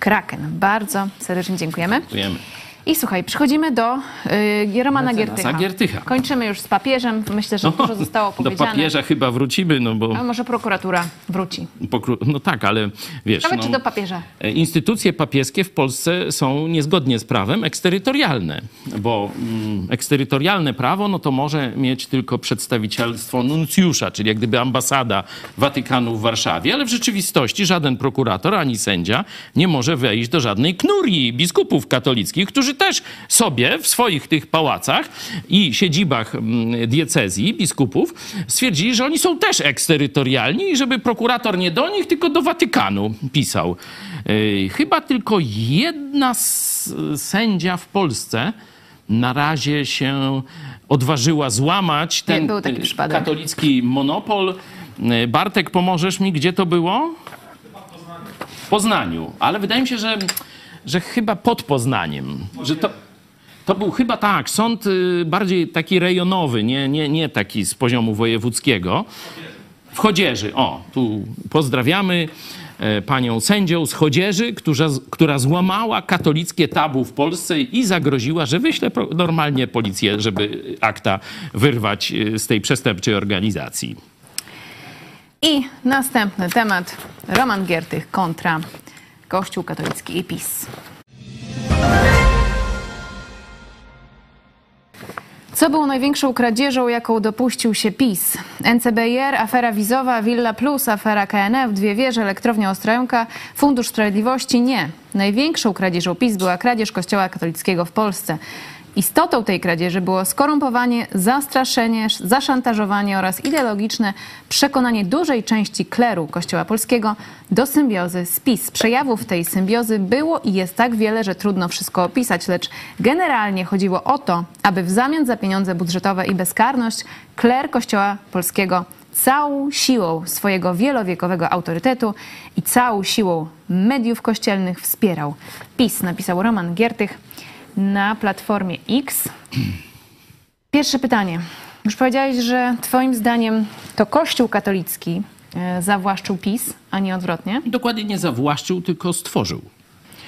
Kraken. Bardzo serdecznie dziękujemy. Dziękujemy. I słuchaj, przechodzimy do y, Romana Giertycha. Giertycha. Kończymy już z papieżem. Myślę, że dużo zostało No, do powiedziane. papieża chyba wrócimy, no bo... A może prokuratura wróci. No tak, ale wiesz... Nawet no, czy do papieża? e, Instytucje papieskie w Polsce są niezgodnie z prawem eksterytorialne, bo mm, eksterytorialne prawo no to może mieć tylko przedstawicielstwo nuncjusza, czyli jak gdyby ambasada Watykanu w Warszawie, ale w rzeczywistości żaden prokurator ani sędzia nie może wejść do żadnej knurii biskupów katolickich, którzy też sobie w swoich tych pałacach i siedzibach mm, diecezji biskupów stwierdzili, że oni są też eksterytorialni i żeby prokurator nie do nich, tylko do Watykanu pisał. Chyba tylko jedna sędzia w Polsce na razie się odważyła złamać ten katolicki monopol. Bartek, pomożesz mi, gdzie to było? W Poznaniu. Ale wydaje mi się, że, że chyba pod Poznaniem. Że to, to był chyba tak, sąd y, bardziej taki rejonowy, nie, nie, nie taki z poziomu wojewódzkiego. W Chodzieży, o, tu pozdrawiamy e, panią sędzią z Chodzieży, która, która złamała katolickie tabu w Polsce i zagroziła, że wyśle normalnie policję, żeby akta wyrwać y, z tej przestępczej organizacji. I następny temat. Roman Giertych kontra Kościół katolicki i PiS. Co było największą kradzieżą, jaką dopuścił się PiS? NCBR, afera wizowa, Villa Plus, afera KNF, dwie wieże, elektrownia Ostrołęka, Fundusz Sprawiedliwości? Nie. Największą kradzieżą PiS była kradzież Kościoła katolickiego w Polsce. Istotą tej kradzieży było skorumpowanie, zastraszenie, zaszantażowanie oraz ideologiczne przekonanie dużej części kleru Kościoła Polskiego do symbiozy z PiS. Przejawów tej symbiozy było i jest tak wiele, że trudno wszystko opisać, lecz generalnie chodziło o to, aby w zamian za pieniądze budżetowe i bezkarność kler Kościoła Polskiego całą siłą swojego wielowiekowego autorytetu i całą siłą mediów kościelnych wspierał. PiS napisał Roman Giertych na platformie X. Pierwsze pytanie. Już powiedziałeś, że Twoim zdaniem to Kościół katolicki e, zawłaszczył PiS, a nie odwrotnie. Dokładnie nie zawłaszczył, tylko stworzył.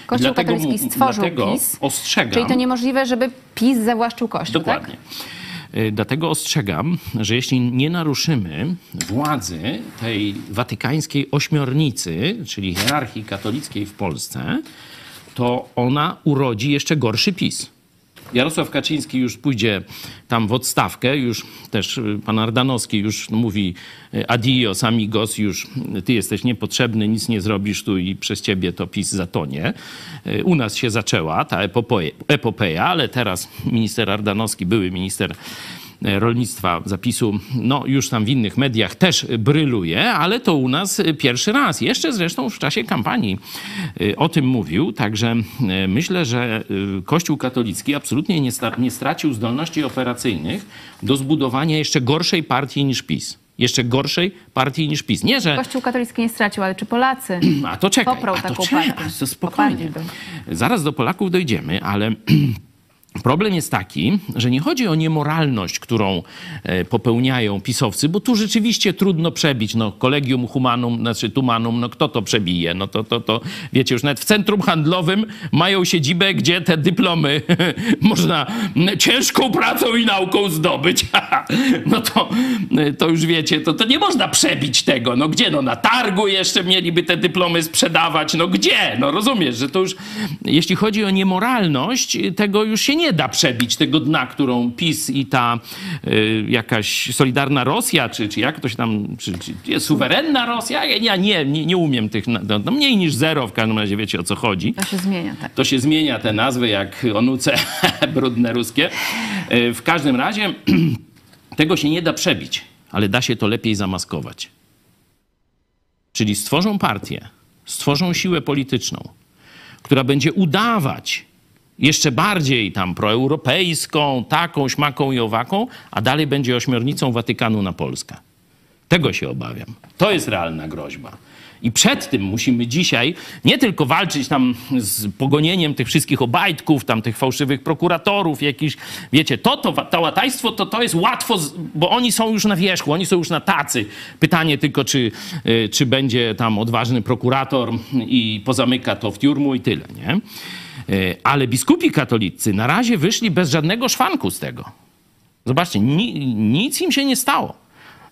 Kościół Dlatego katolicki stworzył dlatego PiS. ostrzegam. Czyli to niemożliwe, żeby PiS zawłaszczył Kościół, Dokładnie. tak? Dlatego ostrzegam, że jeśli nie naruszymy władzy tej watykańskiej ośmiornicy, czyli hierarchii katolickiej w Polsce, to ona urodzi jeszcze gorszy PiS. Jarosław Kaczyński już pójdzie tam w odstawkę, już też y, pan Ardanowski już mówi y, adios amigos, już ty jesteś niepotrzebny, nic nie zrobisz tu i przez ciebie to PiS zatonie. Y, U nas się zaczęła ta epopeja, epopeja ale teraz minister Ardanowski, były minister rolnictwa zapisu, no już tam w innych mediach też bryluje, ale to u nas e, pierwszy raz. Jeszcze zresztą w czasie kampanii e, o tym mówił, także e, myślę, że e, Kościół katolicki absolutnie nie, sta- nie stracił zdolności operacyjnych do zbudowania jeszcze gorszej partii niż PiS. Jeszcze gorszej partii niż PiS. Nie, że Kościół katolicki nie stracił, ale czy Polacy a to czekaj, poprą a to taką czekaj, partię? to spokojnie. Zaraz do Polaków dojdziemy, ale problem jest taki, że nie chodzi o niemoralność, którą e, popełniają pisowcy, bo tu rzeczywiście trudno przebić. No, kolegium humanum, znaczy tumanum, no kto to przebije? No to, to, to wiecie, już nawet w centrum handlowym mają siedzibę, gdzie te dyplomy można ciężką pracą i nauką zdobyć. no to, to już wiecie, to, to nie można przebić tego. No gdzie? No na targu jeszcze mieliby te dyplomy sprzedawać. No gdzie? No rozumiesz, że to już, jeśli chodzi o niemoralność, tego już się nie da przebić, tego dna, którą PiS i ta y, jakaś Solidarna Rosja, czy, czy jak to się tam, czy, czy suwerenna Rosja? Ja, nie, nie, nie umiem tych, no, no mniej niż zero, w każdym razie wiecie o co chodzi To się zmienia, tak. to się zmienia te nazwy jak onuce brudne ruskie. E, W każdym razie tego się nie da przebić, ale da się to lepiej zamaskować. Czyli stworzą partię, stworzą siłę polityczną, która będzie udawać jeszcze bardziej tam proeuropejską, taką, śmaką i owaką, a dalej będzie ośmiornicą Watykanu na Polskę. Tego się obawiam. To jest realna groźba. I przed tym musimy dzisiaj nie tylko walczyć tam z pogonieniem tych wszystkich obajtków, tam tych fałszywych prokuratorów, jakiś, wiecie, to, to, to to, to jest łatwo, bo oni są już na wierzchu, oni są już na tacy. Pytanie tylko, czy, y, czy będzie tam odważny prokurator i pozamyka to w tiurmu i tyle, nie? Y, Ale biskupi katolicy na razie wyszli bez żadnego szwanku z tego. Zobaczcie, ni, nic im się nie stało.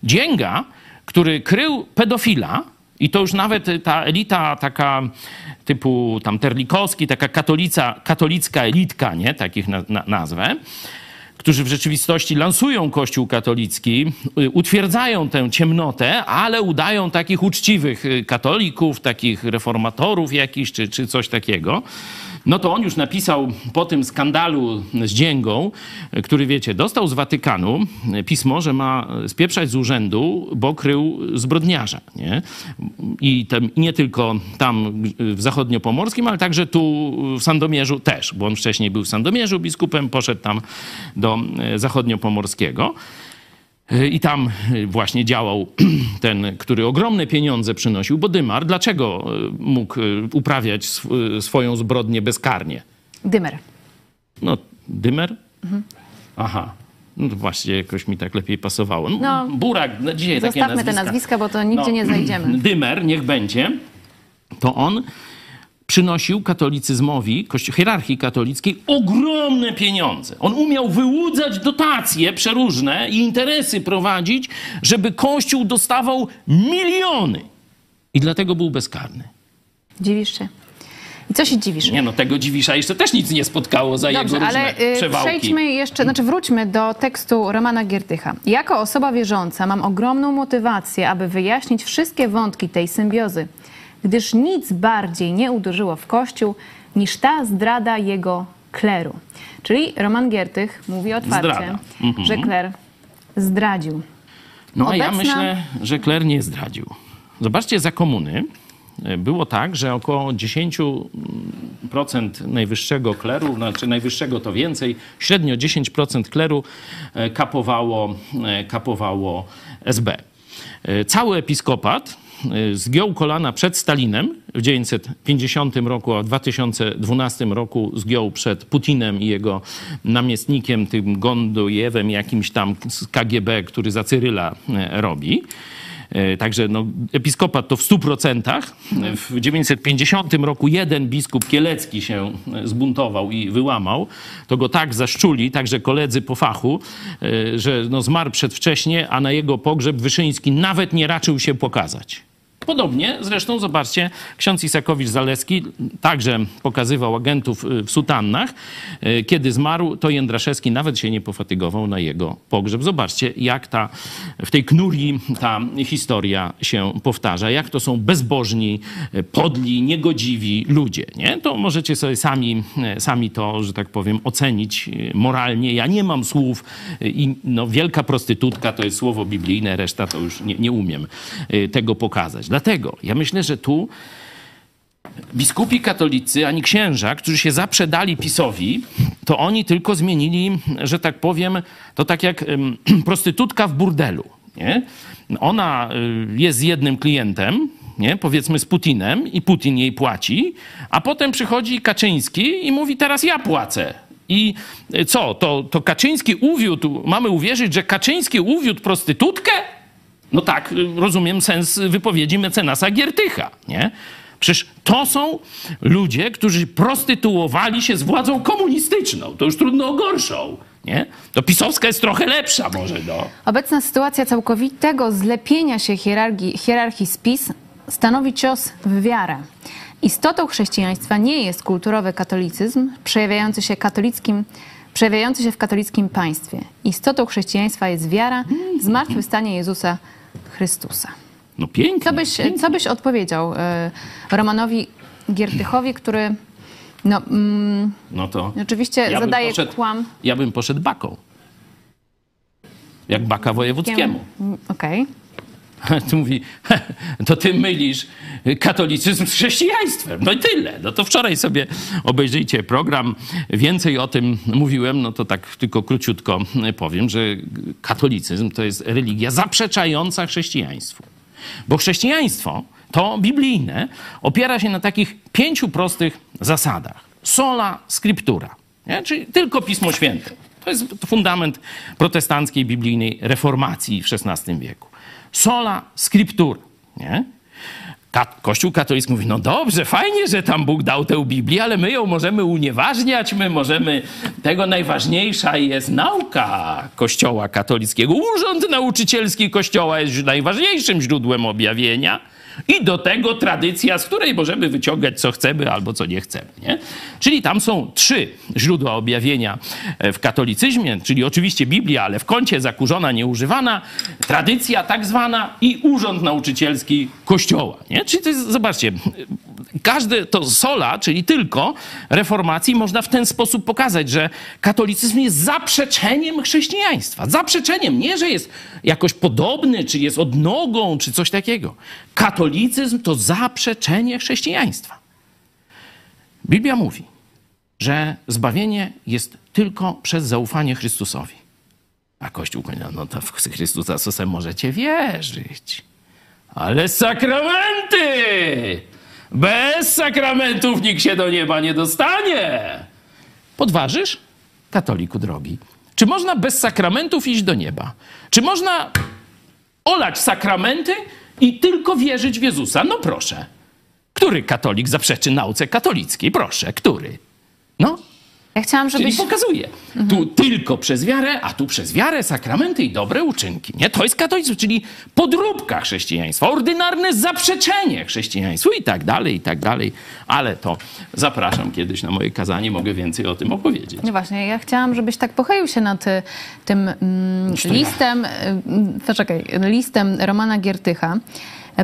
Dzięga, który krył pedofila, i to już nawet ta elita taka typu tam Terlikowski, taka katolica, katolicka elitka, nie? Takich na, na, nazwę, którzy w rzeczywistości lansują Kościół katolicki, y, utwierdzają tę ciemnotę, ale udają takich uczciwych y, katolików, takich reformatorów jakichś, czy, czy coś takiego. No to on już napisał po tym skandalu z Dzięgą, który wiecie, dostał z Watykanu pismo, że ma spieprzać z urzędu, bo krył zbrodniarza. Nie? I tam, nie tylko tam w zachodniopomorskim, ale także tu w Sandomierzu też, bo on wcześniej był w Sandomierzu biskupem, poszedł tam do y, zachodniopomorskiego. Y, I tam y, właśnie działał ten, który ogromne pieniądze przynosił, bo Dymar, dlaczego y, mógł uprawiać sw- swoją zbrodnię bezkarnie? Dymer. No, Dymer? Aha. No właśnie jakoś mi tak lepiej pasowało. No, No, Burak, no dzisiaj takie Zostawmy nazwiska. te nazwiska, bo to nigdzie No, nie zajdziemy. Dymer, niech będzie. To on przynosił katolicyzmowi, hierarchii katolickiej ogromne pieniądze. On umiał wyłudzać dotacje przeróżne i interesy prowadzić, żeby Kościół dostawał miliony. I dlatego był bezkarny. Dziwisz się. I co się dziwisz? Nie no, tego Dziwisza jeszcze też nic nie spotkało za Dobrze, jego różne ale y, przewałki. przejdźmy jeszcze, znaczy wróćmy do tekstu Romana Giertycha. Jako osoba wierząca mam ogromną motywację, aby wyjaśnić wszystkie wątki tej symbiozy, gdyż nic bardziej nie uderzyło w Kościół niż ta zdrada jego kleru. Czyli Roman Giertych mówi otwarcie. Mhm. że kler zdradził. No a ja Obecna- myślę, że Kler nie zdradził. Zobaczcie, za komuny e, było tak, że około 10% najwyższego kleru, znaczy najwyższego to więcej, średnio 10% kleru e, kapowało, e, kapowało SB. Cały episkopat zgiął kolana przed Stalinem w 1950 roku, a w 2012 roku zgiął przed Putinem i jego namiestnikiem, tym Gondojewem, jakimś tam z KGB, który za Cyryla e, robi. E, Także no, episkopat to w 100%. W 950 roku jeden biskup kielecki się zbuntował i wyłamał. To go tak zaszczuli, także koledzy po fachu, że no, zmarł przedwcześnie, a na jego pogrzeb Wyszyński nawet nie raczył się pokazać. Podobnie zresztą, zobaczcie, ksiądz Isakowicz-Zaleski także pokazywał agentów y, w sutannach. Y, Kiedy zmarł, to Jędraszewski nawet się nie pofatygował na jego pogrzeb. Zobaczcie, jak ta, w tej knuri ta historia się powtarza. Jak to są bezbożni, y, podli, niegodziwi ludzie. Nie? To możecie sobie sami, sami to, że tak powiem, ocenić moralnie. Ja nie mam słów i no, wielka prostytutka to jest słowo biblijne, reszta to już nie, nie umiem tego pokazać. Dlatego ja myślę, że tu biskupi katolicy ani księża, którzy się zaprzedali PiSowi, to oni tylko zmienili, że tak powiem, to tak jak prostytutka w burdelu. Nie? Ona y, jest z jednym klientem, nie? powiedzmy z Putinem, i Putin jej płaci, a potem przychodzi Kaczyński i mówi: Teraz ja płacę. I y, co? To, to Kaczyński uwiódł, mamy uwierzyć, że Kaczyński uwiódł prostytutkę? No tak, rozumiem sens wypowiedzi mecenasa Giertycha, nie? Przecież to są ludzie, którzy prostytuowali się z władzą komunistyczną. To już trudno o gorszą, nie? To pisowska jest trochę lepsza może, no. Obecna sytuacja całkowitego zlepienia się hierarchii, hierarchii spis stanowi cios w wiarę. Istotą chrześcijaństwa nie jest kulturowy katolicyzm przejawiający się katolickim przejawiający się w katolickim państwie. Istotą chrześcijaństwa jest wiara w zmartwychwstanie Jezusa Chrystusa. No pięknie. Co byś, co byś odpowiedział e, Romanowi Giertychowi, który no, mm, No to oczywiście ja zadaje poszedł, kłam. Ja bym poszedł baką. Jak baka wojewódzkiemu. Okej. Tu mówi, to ty mylisz katolicyzm z chrześcijaństwem. No i tyle. No to wczoraj sobie obejrzyjcie program. Więcej o tym mówiłem, no to tak tylko króciutko powiem, że katolicyzm to jest religia zaprzeczająca chrześcijaństwu. Bo chrześcijaństwo to biblijne, opiera się na takich pięciu prostych zasadach. Sola scriptura, nie? czyli tylko Pismo Święte. To jest fundament protestanckiej biblijnej reformacji w XVI wieku. Sola scriptura. Nie? Kościół katolicki mówi, no dobrze, fajnie, że tam Bóg dał tę Biblię, ale my ją możemy unieważniać, my możemy, tego najważniejsza jest nauka Kościoła katolickiego. Urząd nauczycielski Kościoła jest najważniejszym źródłem objawienia. I do tego tradycja, z której możemy wyciągać co chcemy albo co nie chcemy. Nie? Czyli tam są trzy źródła objawienia e, w katolicyzmie, czyli oczywiście Biblia, ale w kącie zakurzona, nieużywana, tradycja tak zwana i urząd nauczycielski Kościoła. Nie? Czyli to jest, zobaczcie, każde to sola, czyli tylko reformacji, można w ten sposób pokazać, że katolicyzm jest zaprzeczeniem chrześcijaństwa. Zaprzeczeniem, nie, że jest jakoś podobny, czy jest odnogą, czy coś takiego. Katolicyzm to zaprzeczenie chrześcijaństwa. Biblia mówi, że zbawienie jest tylko przez zaufanie Chrystusowi. A Kościół, no to w Chrystusa sosem możecie wierzyć. Ale sakramenty! Bez sakramentów nikt się do nieba nie dostanie. Podważysz? Katoliku drogi. Czy można bez sakramentów iść do nieba? Czy można olać sakramenty i tylko wierzyć w Jezusa? No proszę. Który katolik zaprzeczy nauce katolickiej? Proszę, który? No, Ja chciałam, Czyli żebyś... pokazuje. Tu tylko przez wiarę, a tu przez wiarę, sakramenty i dobre uczynki. Nie? To jest katolicyzm, czyli podróbka chrześcijaństwa, ordynarne zaprzeczenie chrześcijaństwu i tak dalej, i tak dalej. Ale to zapraszam kiedyś na moje kazanie, mogę więcej o tym opowiedzieć. No właśnie, ja chciałam, żebyś tak pochylił się nad y, tym mm, listem, y, poczekaj, listem Romana Giertycha,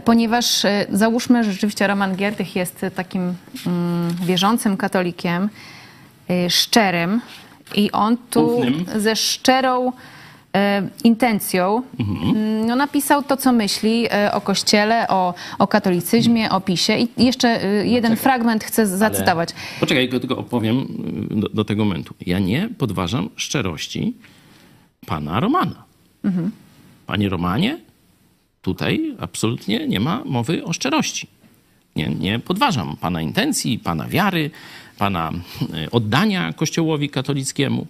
ponieważ y, załóżmy, że rzeczywiście Roman Giertych jest y, takim mm, wierzącym katolikiem, y, szczerym i on tu Ufnym. ze szczerą e, intencją mm, no, napisał to, co myśli e, o Kościele, o, o katolicyzmie, o PiSie i jeszcze y, jeden fragment chcę zacytować. Poczekaj, tylko- tylko opowiem y, do, do tego momentu. Ja nie podważam szczerości pana Romana. Panie Romanie, tutaj absolutnie nie ma mowy o szczerości. Nie, nie podważam pana intencji, pana wiary, pana y, oddania Kościołowi katolickiemu.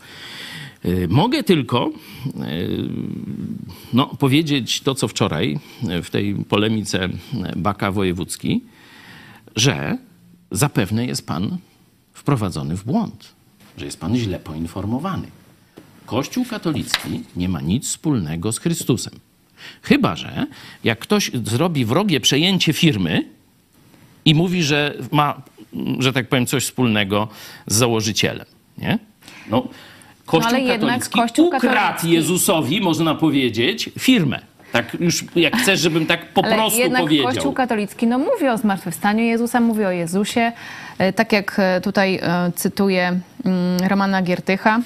Y, Mogę tylko y, no, powiedzieć to, co wczoraj w tej polemice Baka Wojewódzki, że zapewne jest pan wprowadzony w błąd, że jest pan źle poinformowany. Kościół katolicki nie ma nic wspólnego z Chrystusem. Chyba, że jak ktoś zrobi wrogie przejęcie firmy i mówi, że ma, że tak powiem, coś wspólnego z założycielem. Nie? No, Kościół ale jednak katolicki Kościół ukradł katolicki- Jezusowi, można powiedzieć, firmę. Tak już, jak chcesz, żebym tak po Ale prostu jednak powiedział. Kościół katolicki no, mówi o zmartwychwstaniu Jezusa, mówi o Jezusie. E, Tak jak e, tutaj e, cytuję mm, Romana Giertycha.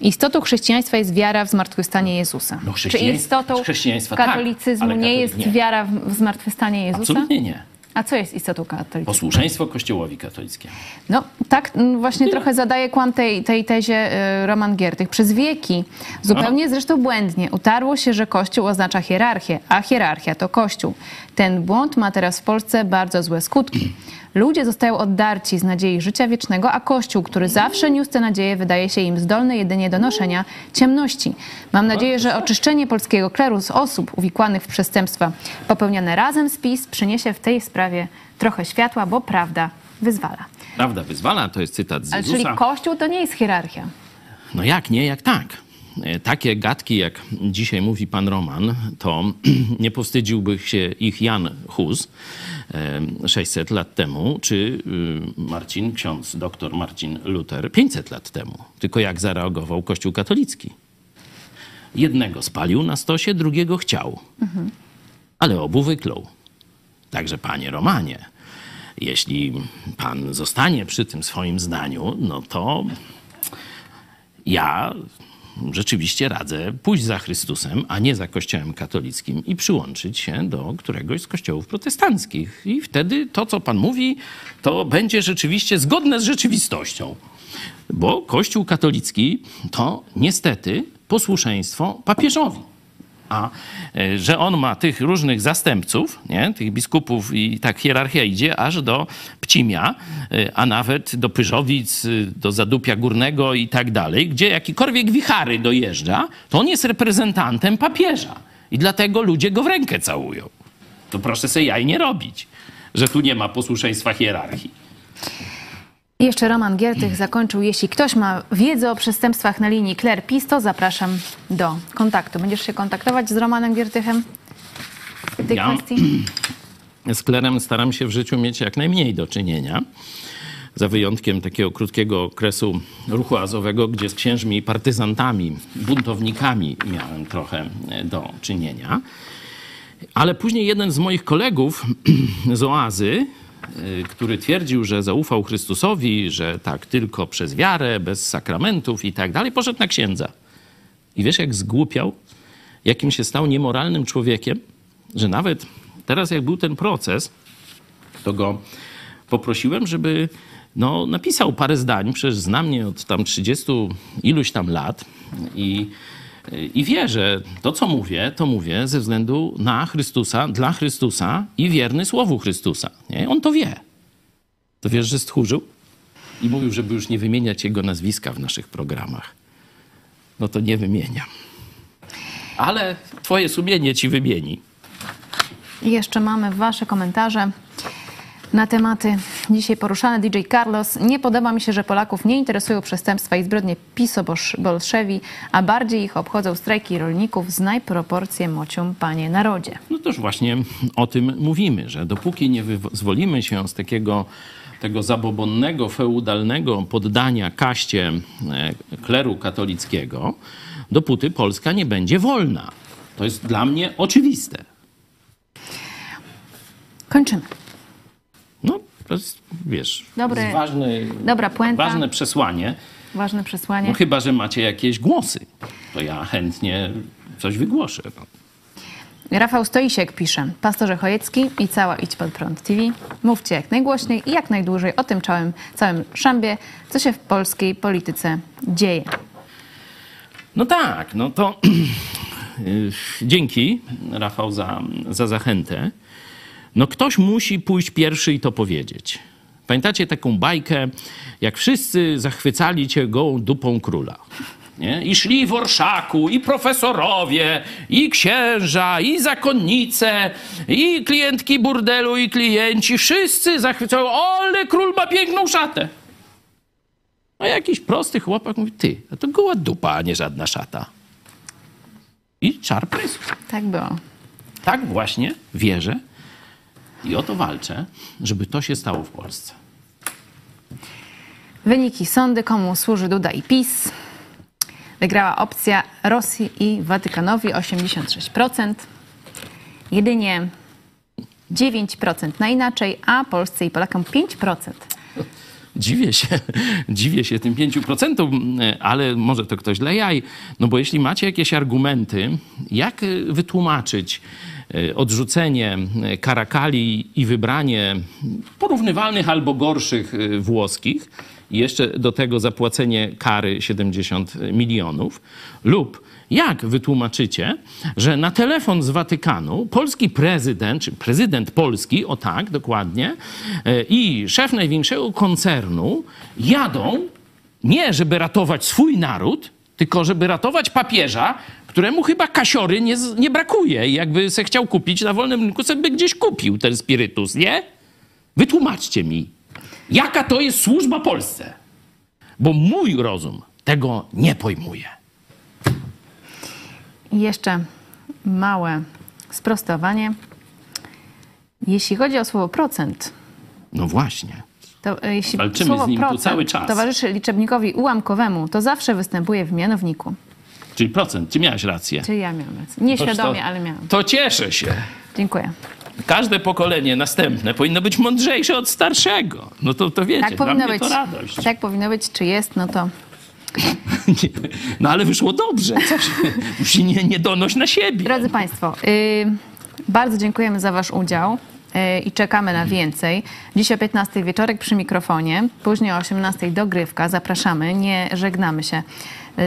Istotą chrześcijaństwa jest wiara w zmartwychwstanie Jezusa. No, Czy istotą chrześcijaństwa tak, katolicyzmu ale nie jest nie. wiara w, zmartwychwstanie Jezusa? Absolutnie nie. A co jest istotą katolicizmu? Posłuszeństwo Kościołowi katolickiemu. No tak mm, właśnie trochę zadaje kłam tej, tej tezie y, Roman Giertych. Przez wieki, zupełnie zresztą błędnie, utarło się, że Kościół oznacza hierarchię, a hierarchia to Kościół. Ten błąd ma teraz w Polsce bardzo złe skutki. Ludzie zostają oddarci z nadziei życia wiecznego, a Kościół, który zawsze niósł tę nadzieję, wydaje się im zdolny jedynie do noszenia ciemności. Mam nadzieję, że oczyszczenie polskiego kleru z osób uwikłanych w przestępstwa popełniane razem z PiS przyniesie w tej sprawie trochę światła, bo prawda wyzwala. Prawda wyzwala, to jest cytat z Ale czyli. Kościół to nie jest hierarchia. No jak nie, jak tak. Takie gadki, jak dzisiaj mówi pan Roman, to nie powstydziłby się ich Jan Hus e, 600 lat temu, czy y, Marcin, ksiądz doktor Marcin Luther 500 lat temu. Tylko jak zareagował Kościół katolicki. Jednego spalił na stosie, drugiego chciał. Ale obu wyklął. Także panie Romanie, jeśli pan zostanie przy tym swoim zdaniu, no to ja rzeczywiście radzę pójść za Chrystusem, a nie za Kościołem katolickim i przyłączyć się do któregoś z kościołów protestanckich. I wtedy to, co pan mówi, to będzie rzeczywiście zgodne z rzeczywistością. Bo Kościół katolicki to niestety posłuszeństwo papieżowi. A e, że on ma tych różnych zastępców, nie? tych biskupów i tak hierarchia idzie aż do Pcimia, e, a nawet do Pyżowic, e, do Zadupia Górnego i tak dalej, gdzie jakikolwiek wichary dojeżdża, to on jest reprezentantem papieża. I dlatego ludzie go w rękę całują. To proszę sobie jaj nie robić, że tu nie ma posłuszeństwa hierarchii. Jeszcze Roman Giertych zakończył. Jeśli ktoś ma wiedzę o przestępstwach na linii Kler PiS, to zapraszam do kontaktu. Będziesz się kontaktować z Romanem Giertychem w tej Ja? kwestii? z klerem staram się w życiu mieć jak najmniej do czynienia. Za wyjątkiem takiego krótkiego okresu ruchu azowego, gdzie z księżmi partyzantami, buntownikami miałem trochę e, do czynienia. Ale później jeden z moich kolegów z oazy, który twierdził, że zaufał Chrystusowi, że tak tylko przez wiarę, bez sakramentów i tak dalej, poszedł na księdza. I wiesz, jak zgłupiał, jakim się stał niemoralnym człowiekiem, że nawet teraz, jak był ten proces, to go poprosiłem, żeby no, napisał parę zdań, przecież zna mnie od tam 30 iluś tam lat i, i wie, że to, co mówię, to mówię ze względu na Chrystusa, dla Chrystusa i wierny Słowu Chrystusa. Nie? On to wie. To wiesz, że stchórzył? I mówił, żeby już nie wymieniać jego nazwiska w naszych programach. No to nie wymieniam. Ale twoje sumienie ci wymieni. I jeszcze mamy wasze komentarze na tematy dzisiaj poruszane. DJ Carlos. Nie podoba mi się, że Polaków nie interesują przestępstwa i zbrodnie PiSo-bolszewi, a bardziej ich obchodzą strajki rolników. Znaj proporcje mocią, panie narodzie. No też właśnie o tym mówimy, że dopóki nie wyzwolimy się z takiego tego zabobonnego, feudalnego poddania kaście e, kleru katolickiego, dopóty Polska nie będzie wolna. To jest dla mnie oczywiste. Kończymy. To jest, wiesz, Dobry- jest ważny, dobra puenta. ważne przesłanie. Ważne przesłanie. No chyba, że macie jakieś głosy, to ja chętnie coś wygłoszę. Rafał Stoisiek pisze, pastorze Chojecki i cała Idź Pod Prąd TV, mówcie jak najgłośniej i jak najdłużej o tym całym, całym szambie, co się w polskiej polityce dzieje. No tak, no to y, dzięki Rafał za, za zachętę. No ktoś musi pójść pierwszy i to powiedzieć. Pamiętacie taką bajkę, jak wszyscy zachwycali cię gołą dupą króla? Nie? I szli w orszaku, i profesorowie, i księża, i zakonnice, i klientki burdelu, i klienci. Wszyscy zachwycają, ale król ma piękną szatę. A jakiś prosty chłopak mówi, ty, a to goła dupa, a nie żadna szata. I czar prysł. Tak było. Tak właśnie wierzę i o to walczę, żeby to się stało w Polsce. Wyniki sądy, komu służy Duda i PiS. Wygrała opcja Rosji i Watykanowi 86%. Jedynie 9% na inaczej, a Polsce i Polakom 5%. Dziwię się, dziwię się tym 5%, ale może to ktoś dla jaj. No bo jeśli macie jakieś argumenty, jak wytłumaczyć odrzucenie y, karakali i wybranie porównywalnych albo gorszych y, włoskich. I jeszcze do tego zapłacenie kary 70 milionów. Lub jak wytłumaczycie, że na telefon z Watykanu polski prezydent, czy prezydent Polski, o tak, dokładnie, e, i szef największego koncernu jadą nie, żeby ratować swój naród, tylko żeby ratować papieża, któremu chyba kasiory nie, nie brakuje. Jakby se chciał kupić na wolnym rynku, sobie by gdzieś kupił ten spirytus, nie? Wytłumaczcie mi, jaka to jest służba Polsce? Bo mój rozum tego nie pojmuje. I jeszcze małe sprostowanie. Jeśli chodzi o słowo procent, No właśnie. to e, jeśli Walczymy słowo z nim tu procent cały czas. towarzyszy liczebnikowi ułamkowemu, to zawsze występuje w mianowniku. Czyli procent, czy miałeś rację? Czyli ja miałam rację. Nieświadomie, to, ale miałam. To cieszę się. Dziękuję. Każde pokolenie następne powinno być mądrzejsze od starszego. No to, to wiecie, Tak powinno być. to radość. Tak powinno być, czy jest, no to No ale wyszło dobrze. Się, się nie, nie donoś na siebie. Drodzy Państwo, y, bardzo dziękujemy za Wasz udział. e, i czekamy na więcej. Dziś o 15 wieczorek przy mikrofonie, później o 18 dogrywka. Zapraszamy, nie żegnamy się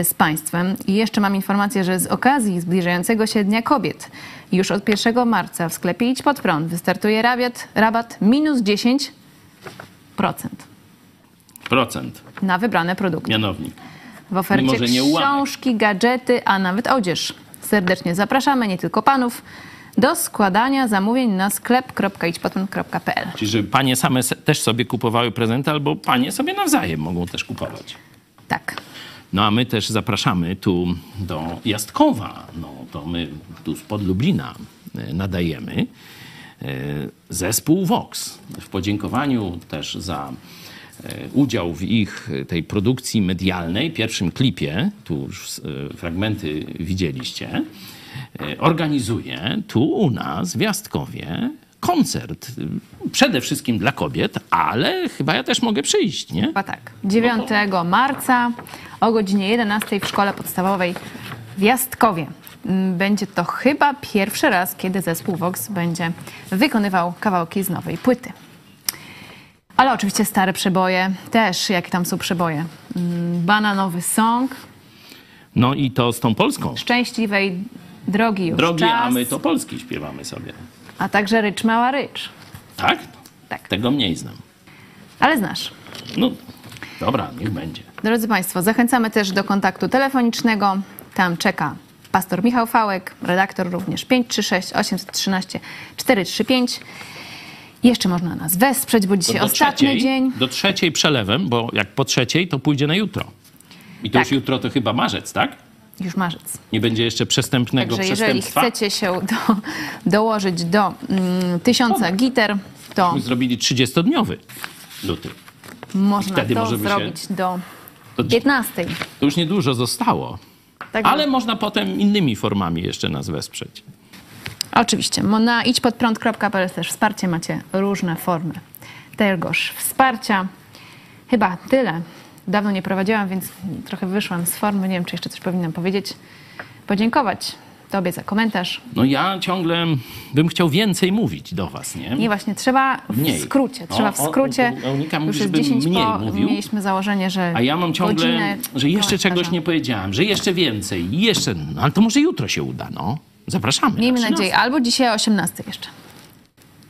z Państwem. I jeszcze mam informację, że z okazji zbliżającego się Dnia Kobiet już od 1 marca w sklepie Idź Pod Prąd wystartuje rabat, rabat minus 10% Procent, na wybrane produkty. mianownik. W ofercie nie książki, gadżety, a nawet odzież. Serdecznie zapraszamy, nie tylko panów, do składania zamówień na sklep.idźpodprąd.pl. Czyli, żeby panie same też sobie kupowały prezenty, albo panie sobie nawzajem mogą też kupować. Tak. No a my też zapraszamy tu do Jastkowa. No to my tu spod Lublina e, nadajemy. E, Zespół Vox. W podziękowaniu też za e, udział w ich tej produkcji medialnej, pierwszym klipie, tu już fragmenty widzieliście, organizuje tu u nas w Jastkowie koncert. Przede wszystkim dla kobiet, ale chyba ja też mogę przyjść, nie? Chyba tak. 9 marca o godzinie 11 w szkole podstawowej w Jastkowie. Mm, Będzie to chyba pierwszy raz, kiedy zespół Vox będzie wykonywał kawałki z nowej płyty. Ale oczywiście stare przeboje też, jakie tam są przeboje. Mm, Bananowy song, No i to z tą Polską. Szczęśliwej drogi już Drogie, czas, a my to polski śpiewamy sobie. A także Rycz Mała Rycz. Tak? Tak. Tego mniej znam. Ale znasz. No, dobra, niech będzie. Drodzy Państwo, zachęcamy też do kontaktu telefonicznego. Tam czeka pastor Michał Fałek, redaktor również 536 813 435. Jeszcze można nas wesprzeć, bo dzisiaj ostatni trzeciej, dzień. do trzeciej przelewem, bo jak po trzeciej, to pójdzie na jutro. I to Tak. już jutro to chyba marzec, tak? Już marzec. Nie będzie jeszcze przestępnego Także jeżeli chcecie się do, dołożyć do mm, tysiąca giter, to My zrobili 30-dniowy luty. można wtedy to możemy się- zrobić do To, 15. to już niedużo zostało. Także Ale można potem innymi formami jeszcze nas wesprzeć. Oczywiście. Na idźpodprąd.pl też wsparcie macie różne formy tegoż wsparcia. Chyba tyle. Dawno nie prowadziłam, więc trochę wyszłam z formy. Nie wiem, czy jeszcze coś powinnam powiedzieć. Podziękować Tobie za komentarz. No ja ciągle bym chciał więcej mówić do was, nie? Nie, właśnie trzeba w Mniej. skrócie. No, Trzeba w o, skrócie. o, Monika już mówi, żebym 10 mniej po, mówił. Mieliśmy założenie, że A ja mam ciągle, że jeszcze czegoś nie powiedziałem, że jeszcze więcej, jeszcze, no ale to może jutro się uda, no. Zapraszamy. Miejmy na 13. nadzieję. Albo dzisiaj o 18 jeszcze.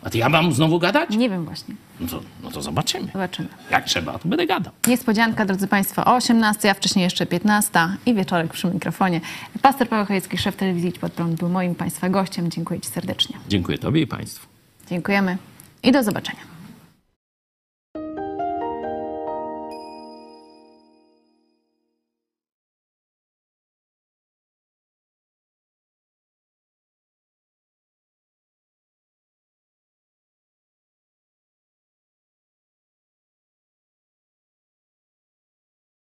A to ja mam znowu gadać? Nie wiem właśnie. No to, no to zobaczymy. Zobaczymy. Jak trzeba, to będę gadał. Niespodzianka, drodzy Państwo, o 18, a wcześniej jeszcze 15 i wieczorek przy mikrofonie. Pastor Paweł Chojecki, szef telewizji Idź Pod Prąd, był moim Państwa gościem. Dziękuję Ci serdecznie. Dziękuję Tobie i Państwu. Dziękujemy i do zobaczenia.